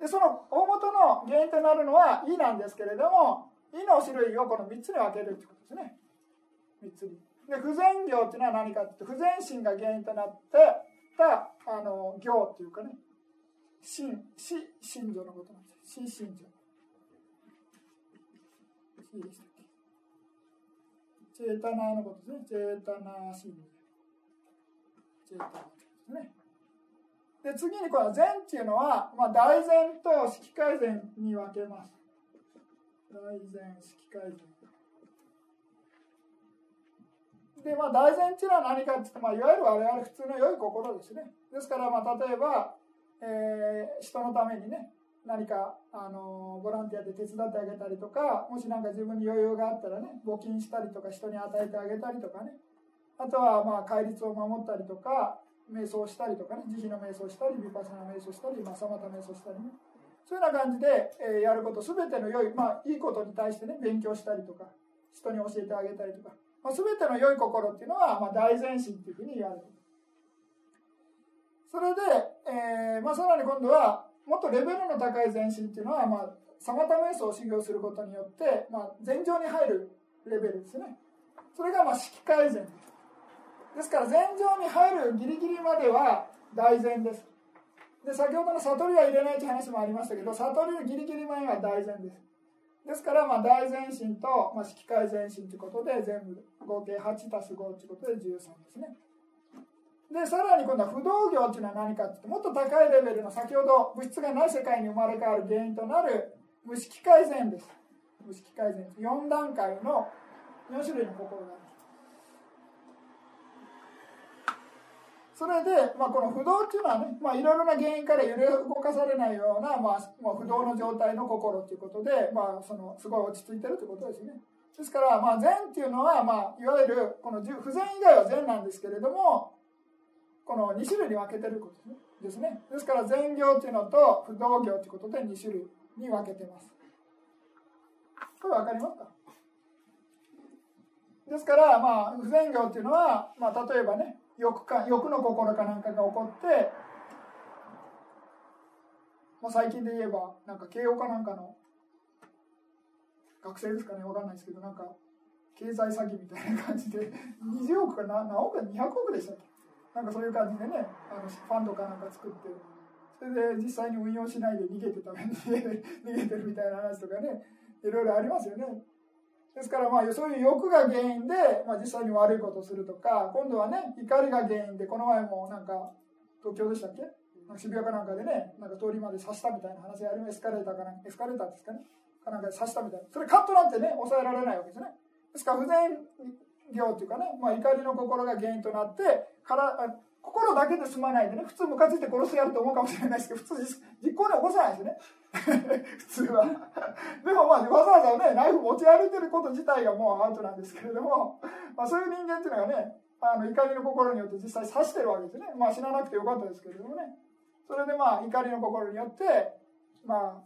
でその大元の原因となるのは「い」なんですけれども「い」の種類をこの3つに分けるということですね。3つに。で不全行っていうのは何かっていうと不全心が原因となってたあの行っていうかね。心死心臓のことなんです死心臓。死でしたっけ？チェータナーのことですね。チェータナー心臓。チェータナーですね。で、次にこの善っていうのは、まあ、大善と式改善に分けます。大善、式改善。で、まあ、大善っていうのは何かって言って、まあ、いわゆる我々普通の良い心ですね。ですから、まあ、例えば、えー、人のためにね、何か、あのボランティアで手伝ってあげたりとか、もし何か自分に余裕があったらね、募金したりとか、人に与えてあげたりとかね、あとは、まあ、戒律を守ったりとか、瞑想したりとかね、慈悲の瞑想したり、ヴィパスナ瞑想したり、まあ、サマタ瞑想したりね。そういうような感じで、えー、やること、すべての良い、まあ、いいことに対してね、勉強したりとか、人に教えてあげたりとか、まあ、全ての良い心っていうのは、まあ、大前進っていうふうに言われる。それで、えーまあ、さらに今度は、もっとレベルの高い前進っていうのは、まあ、サマタ瞑想を修行することによって、まあ、前上に入るレベルですね。それが、まあ、式改善です。ですから、前上に入るギリギリまでは大善です。で、先ほどの悟りは入れないという話もありましたけど、悟りのギリギリ前は大善です。ですから、まあ、大前進と、まあ、式改前進ということで、全部合計8たす5ということで13ですね。で、さらに今度は不動業というのは何かってもっと高いレベルの先ほど物質がない世界に生まれ変わる原因となる無式改善です。無式改善。4段階の4種類の心がある。それで、まあ、この不動っていうのはね、まあ、いろいろな原因から揺れ動かされないような、まあ、まあ、不動の状態の心ということで、まあ、そのすごい落ち着いてるということですね。ですから、まあ、善っていうのは、まあ、いわゆるこの不全以外は善なんですけれども、この2種類に分けてることですね。ですから、善行っていうのと不動行ということで2種類に分けてます。これ分かりますか？ですから、まあ、不全行っていうのは、まあ、例えばね、欲か欲の心かなんかが起こって、まあ、最近で言えばなんか慶応かなんかの学生ですかね分かんないですけどなんか経済詐欺みたいな感じで 20億かな何億か200億でしたっけ？なんかそういう感じでねあのファンドかなんか作ってそれで実際に運用しないで逃げてた逃げてるみたいな話とかねいろいろありますよね。ですからまあそういう欲が原因で、まあ、実際に悪いことをするとか今度はね怒りが原因でこの前もなんか東京でしたっけ？渋谷かなんかでねなんか通りまで刺したみたいな話ありエスカレーターかなんかエスカレーターですかね？かなんかで刺したみたいな。それカットなんてね抑えられないわけですね。ですから不全業っていうかね、まあ、怒りの心が原因となってから心だけで済まないでね普通ムカついて殺してやると思うかもしれないですけど普通実行に起こさないですね。普通は。でもまあわざわざねナイフ持ち歩いてること自体がもうアウトなんですけれども、まあ、そういう人間っていうのがねあの怒りの心によって実際刺してるわけですね。まあ死ななくてよかったですけれどもね。それでまあ怒りの心によってまあ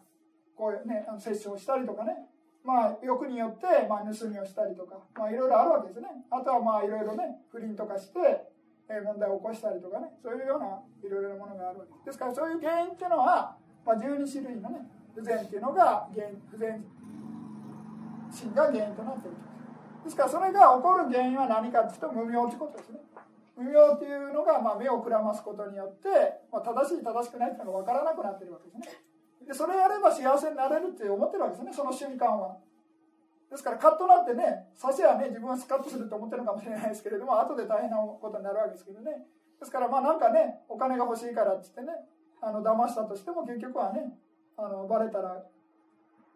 こういうね殺生したりとかね。まあ欲によってまあ盗みをしたりとかまあいろいろあるわけですね。あとはまあいろいろね不倫とかして問題を起こしたりとかねそういうようないろいろなものがあるわけ。ですですからそういう原因っていうのは、まあ、12種類のね不全っていうのが原因不全心が原因となっているですからそれが起こる原因は何かっていうと無明ってことですね。無明っていうのが、まあ、目をくらますことによって、まあ、正しい正しくないっていうのが分からなくなってるわけですね。でそれやれば幸せになれるって思ってるわけですねその瞬間は。ですからカットなってね刺しはね自分はスカッとすると思ってるかもしれないですけれども後で大変なことになるわけですけどね。ですからまあなんかねお金が欲しいからっつってねあの騙したとしても結局はねあのバレたら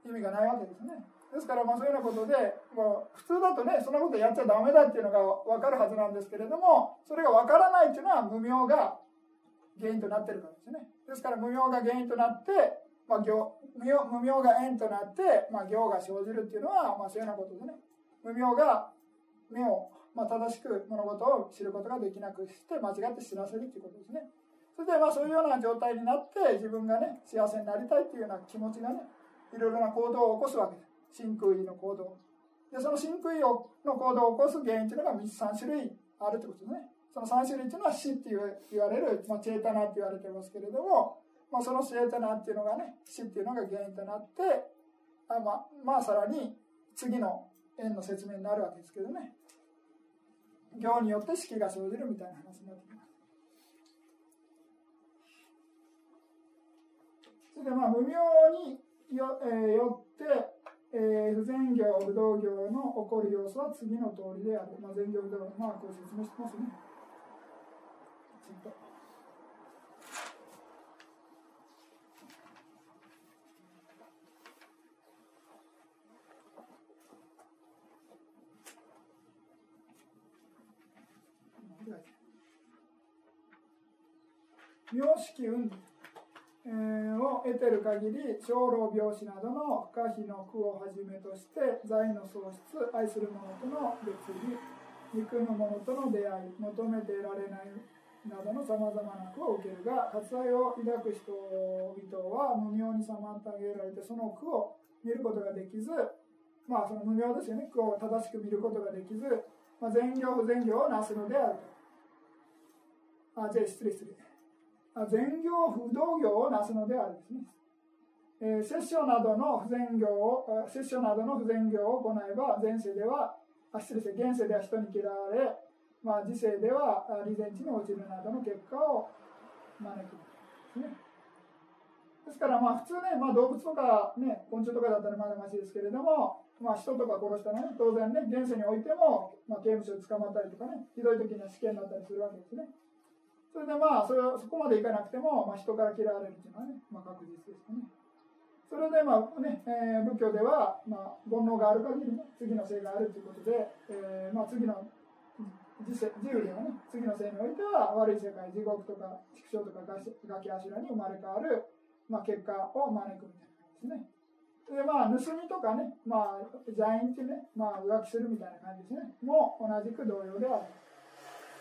意味がないわけですね。ですからまあそういうようなことでもう普通だとねそんなことやっちゃダメだっていうのが分かるはずなんですけれどもそれが分からないっていうのは無明が原因となってるからですね。ですから無明が原因となってまあ、行無明が縁となって、まあ、行が生じるっていうのは、まあ、そういうようなことでね。無明が目を、まあ、正しく物事を知ることができなくして間違って知らせるっていうことですね。それでまあそういうような状態になって自分がね幸せになりたいっていうような気持ちがねいろいろな行動を起こすわけです。真空意の行動。でその真空意の行動を起こす原因っていうのが3種類あるってことですね。その3種類っていうのは死って言われる、まあ、チェータナって言われてますけれどもまあ、その生徒なっていうのがね死っていうのが原因となってあ、まあ、まあさらに次の円の説明になるわけですけどね行によって式が生じるみたいな話になってきます。それでまあ無明によ,、えー、よって、えー、不全行不動行の起こる要素は次の通りである。まあ、全行不動まあこれ説明してますね。ちょっと名式運、を得てる限り生老病死などの不可避の苦をはじめとして財の喪失愛する者との別離憎む者との出会い求めて得られないなどのさまざまな苦を受けるが割愛を抱く人々は無明に妨げられてその苦を見ることができずまあその無明ですよね苦を正しく見ることができず、まあ、善行不善行をなすのであると。あじゃあ失礼失礼。善行不動業をなすのであるですね、えー、摂政などの不善行を摂政などの不善行を行えば前世ではあ失礼して現世では人に嫌われまあ、時世では利前地に落ちるなどの結果を招くですね。ですからまあ普通ね、まあ、動物とか、ね、昆虫とかだったらまだましですけれども、まあ、人とか殺したらね当然ね現世においても、まあ、刑務所で捕まったりとかねひどい時には死刑になったりするわけですね。それでまあそれそこまでいかなくても、まあ、人から嫌われるっていうのはね、まあ、確実ですね。それでまあね、えー、仏教では、まあ、煩悩がある限りね次の性があるということで、えーまあ、次の自由ではね、次の世においては悪い世界、地獄とか畜生とか崖柱に生まれ変わる、まあ、結果を招くみたいな感じですね。で、まあ、盗みとかね、まあ、邪淫ってね、まあ、浮気するみたいな感じですね。もう同じく同様である。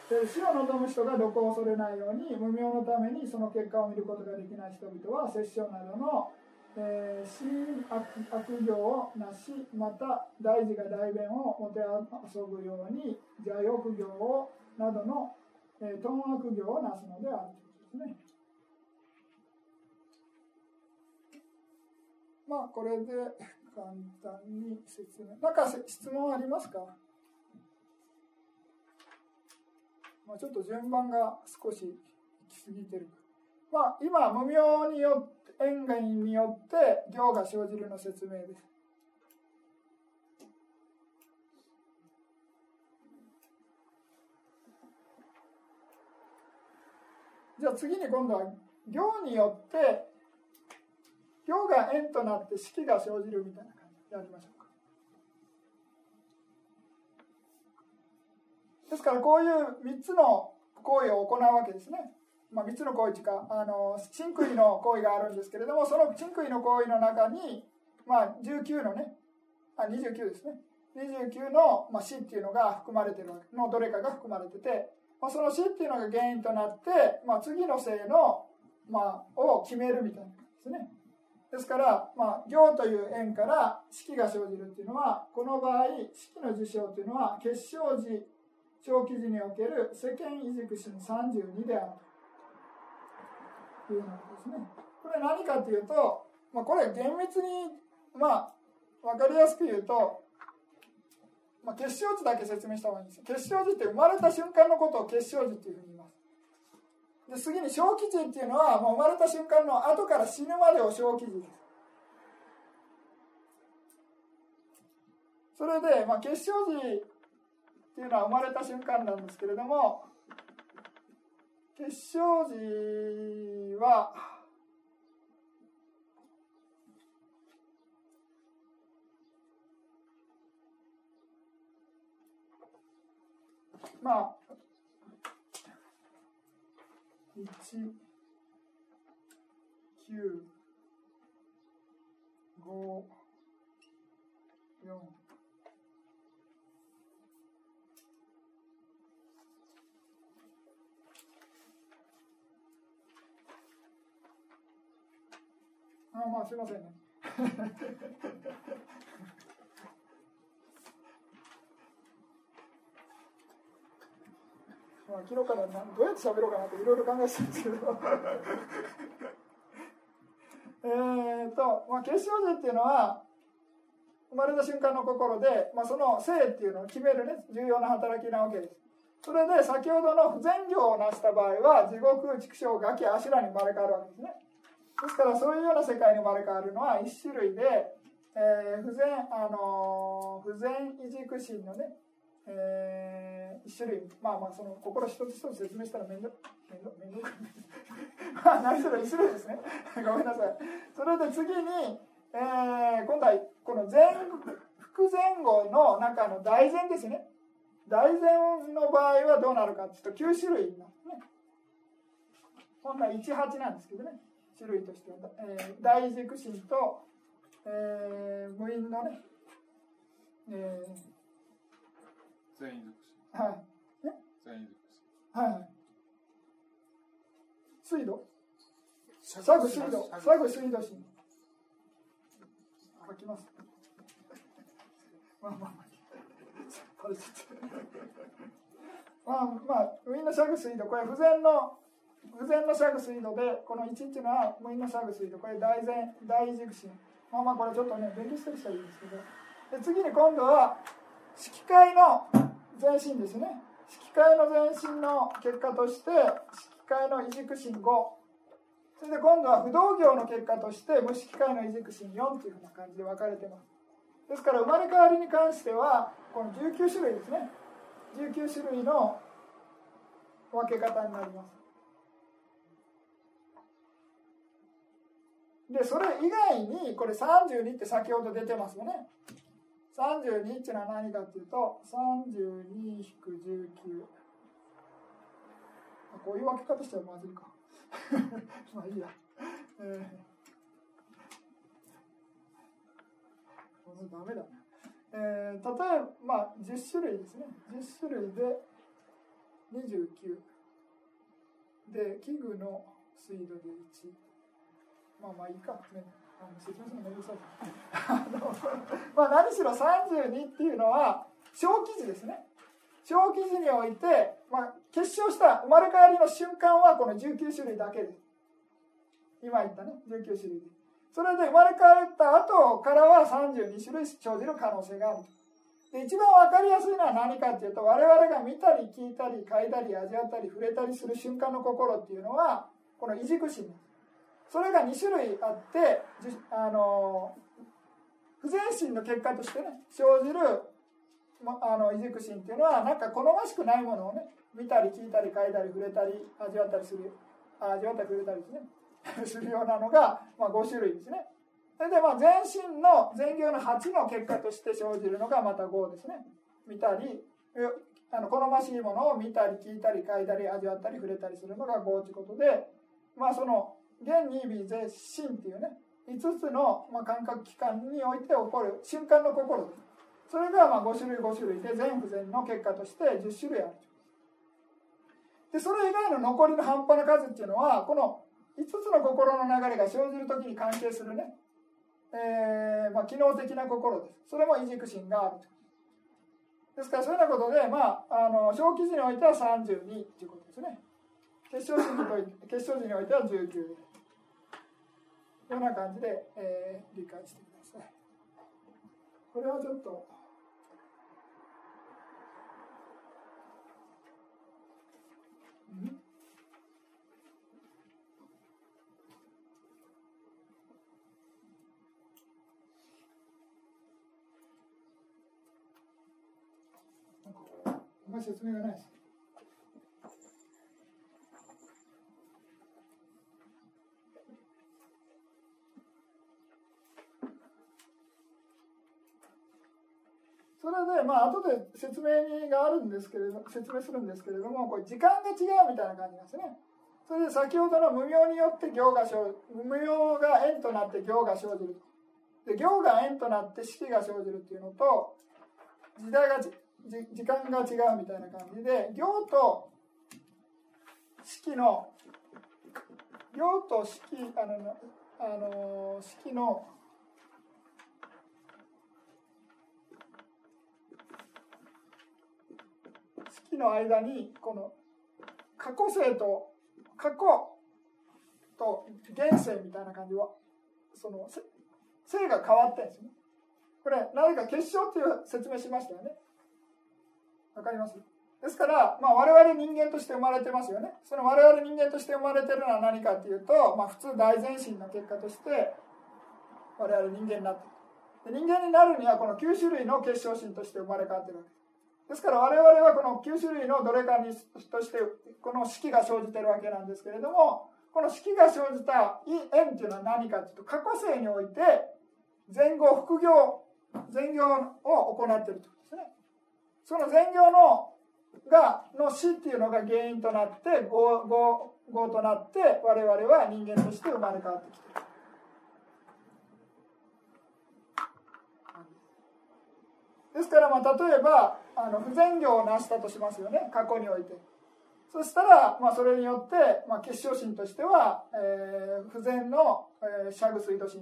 で死を望む人が毒を恐れないように無明のためにその結果を見ることができない人々は殺生などのえー、真悪悪行をなしまた大事が大便をもて遊ぶように邪欲行をなどの、えー、貪悪行をなすのであるということですね。まあこれで簡単に説明。なんか質問ありますか？まあ、ちょっと順番が少し行き過ぎてる。まあ今無明によって縁外によって行が生じるの説明です。じゃあ次に今度は行によって行が縁となって式が生じるみたいな感じでやりましょうですからこういう3つの行為を行うわけですね。まあ、3つの行為というかあの真杭の行為があるんですけれどもその真杭の行為の中に、まあ、19のねあ29ですね29の、まあ、死っていうのが含まれてるのどれかが含まれてて、まあ、その死っていうのが原因となって、まあ、次の性の、まあ、を決めるみたいなですねですから、まあ、行という縁から式が生じるっていうのはこの場合式の事象というのは結晶時長期時における世間移軸心32であると。いうのですね。これ何かというと、まあ、これ厳密に、まあ、分かりやすく言うと、まあ、結晶時だけ説明した方がいいんです結晶時って生まれた瞬間のことを結晶時っていうふうに言います。で次に小期時っていうのはもう生まれた瞬間の後から死ぬまでを小期時です。それで、まあ、結晶時っていうのは生まれた瞬間なんですけれども、結晶時は、まあ、1、9、5、4、あまあすいませんね。まあ昨日からどうやって喋ろうかなっていろいろ考えてたんですけど。えっと、まあ、結晶時っていうのは生まれた瞬間の心で、まあ、その性っていうのを決めるね重要な働きなわけです。それで先ほどの不全業を成した場合は地獄畜生ガキアシュラに生まれ変わるわけですね。ですからそういうような世界に生まれ変わるのは一種類で、えー、不全、あのー、不全異軸心のね、えー、一種類、まあまあその心一つ一つ説明したら面倒面倒面倒まあ何それ一種類ですね。ごめんなさい。それで次に、えー、今度はこの前副前後の中の大前ですね。大前の場合はどうなるかっていうと9種類になるね。本来18なんですけどね。種類としては、えー、大軸心と、えー、無因のね、えー、全員はい。全員はい。水道？サグ水道。サグ水道心。書きます。まあまあまあ。まあまあ、ウィンのシャグ水道、これ不全の偶然のシャグ水道で、この1っていうのは無因のシャグ水道、これ大前、大軸心。まあまあこれちょっとね、勉強したりしたらいいんですけど。で次に今度は、色界の全身ですね。色界の全身の結果として、色界の異軸心5。それで今度は不動業の結果として無色界の異軸心4というふうな感じで分かれてます。ですから生まれ変わりに関してはこの19種類ですね19種類の分け方になりますでそれ以外にこれ32って先ほど出てますよね。32っていうのは何かっていうと32-19こういう分け方したらまずいか。まあいいや、えー、これダメだね、えー、例えば、まあ、10種類ですね。10種類で29で器具の水度で1まあまあいいか、ね、あの説明するのめんどくさいまあ何しろ32っていうのは小記事ですね。小記事において、まあ、結晶した生まれ変わりの瞬間はこの19種類だけで。す今言ったね19種類で。それで生まれ変わった後からは32種類生じる可能性があるで一番分かりやすいのは何かっていうと我々が見たり聞いたり嗅いだり味わったり触れたりする瞬間の心っていうのはこの異軸心ですそれが2種類あってあの不全心の結果としてね生じるあの異軸心っていうのはなんか好ましくないものをね見たり聞いたり嗅いだり触れたり味わったりする味わったり触れたりですね するようなのが、まあ、5種類ですね。それでまあ全身の全業の8の結果として生じるのがまた5ですね。見たりあの好ましいものを見たり聞いたり嗅いだり味わったり触れたりするのが5ということでまあその現に微絶心っていうね5つの、まあ、感覚器官において起こる瞬間の心。ですそれがまあ5種類5種類で全不全の結果として10種類ある。でそれ以外の残りの半端な数っていうのはこの5つの心の流れが生じる時に関係するね、えーまあ、機能的な心です。それも異軸心がある。ですからそういうようなことで、まあ、あの小記事においては32ということですね。結晶時においては19ような感じで、えー、理解してください。これはちょっとあんまり説明がないです。それでまあ後で説明があるんですけれど説明するんですけれどもこれ時間が違うみたいな感じなんですね。それで先ほどの無明によって行が生無明が円となって行が生じるで行が円となって式が生じるっていうのと時代がじ時間が違うみたいな感じで行と式の行と式あのあの式のの間にこの過去性と過去と現世みたいな感じはその性が変わってんですね。これなぜか結晶っていう説明しましたよね。わかります？ですから、まあ、我々人間として生まれてますよね。その我々人間として生まれてるのは何かっていうと、まあ、普通大前進の結果として我々人間になってる。人間になるにはこの9種類の結晶心として生まれ変わってるわけ。ですですから我々はこの9種類のどれかにとしてこの式が生じてるわけなんですけれどもこの式が生じた縁というのは何かというと過去世において前後副業前業を行っているということですねその善行のがの死っていうのが原因となって業となって我々は人間として生まれ変わってきている。ですからまあ例えばあの不全業を成したとしますよね過去において。そしたら、まあ、それによって、まあ、結晶心としては、えー、不全の、えー、シャグ水道心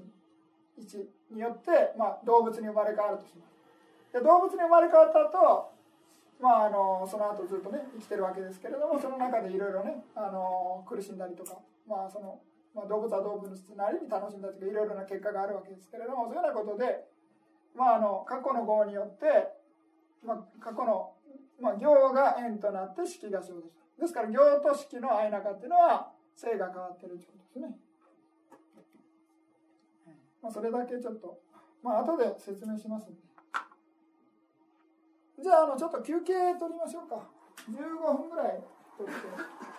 1によって、まあ、動物に生まれ変わるとします。で動物に生まれ変わった後、まああのその後ずっとね生きてるわけですけれどもその中でいろいろねあの苦しんだりとか、まあそのまあ、動物は動物なりに楽しんだりとかいろいろな結果があるわけですけれどもそういうようなことで、まあ、あの過去の業によって、まあ、過去の、まあ、行が縁となって式が生じた。ですから行と式の相中っていうのは性が変わってるということですね。まあ、それだけちょっと、まあ後で説明しますんで。じゃああのちょっと休憩取りましょうか。15分ぐらい取って。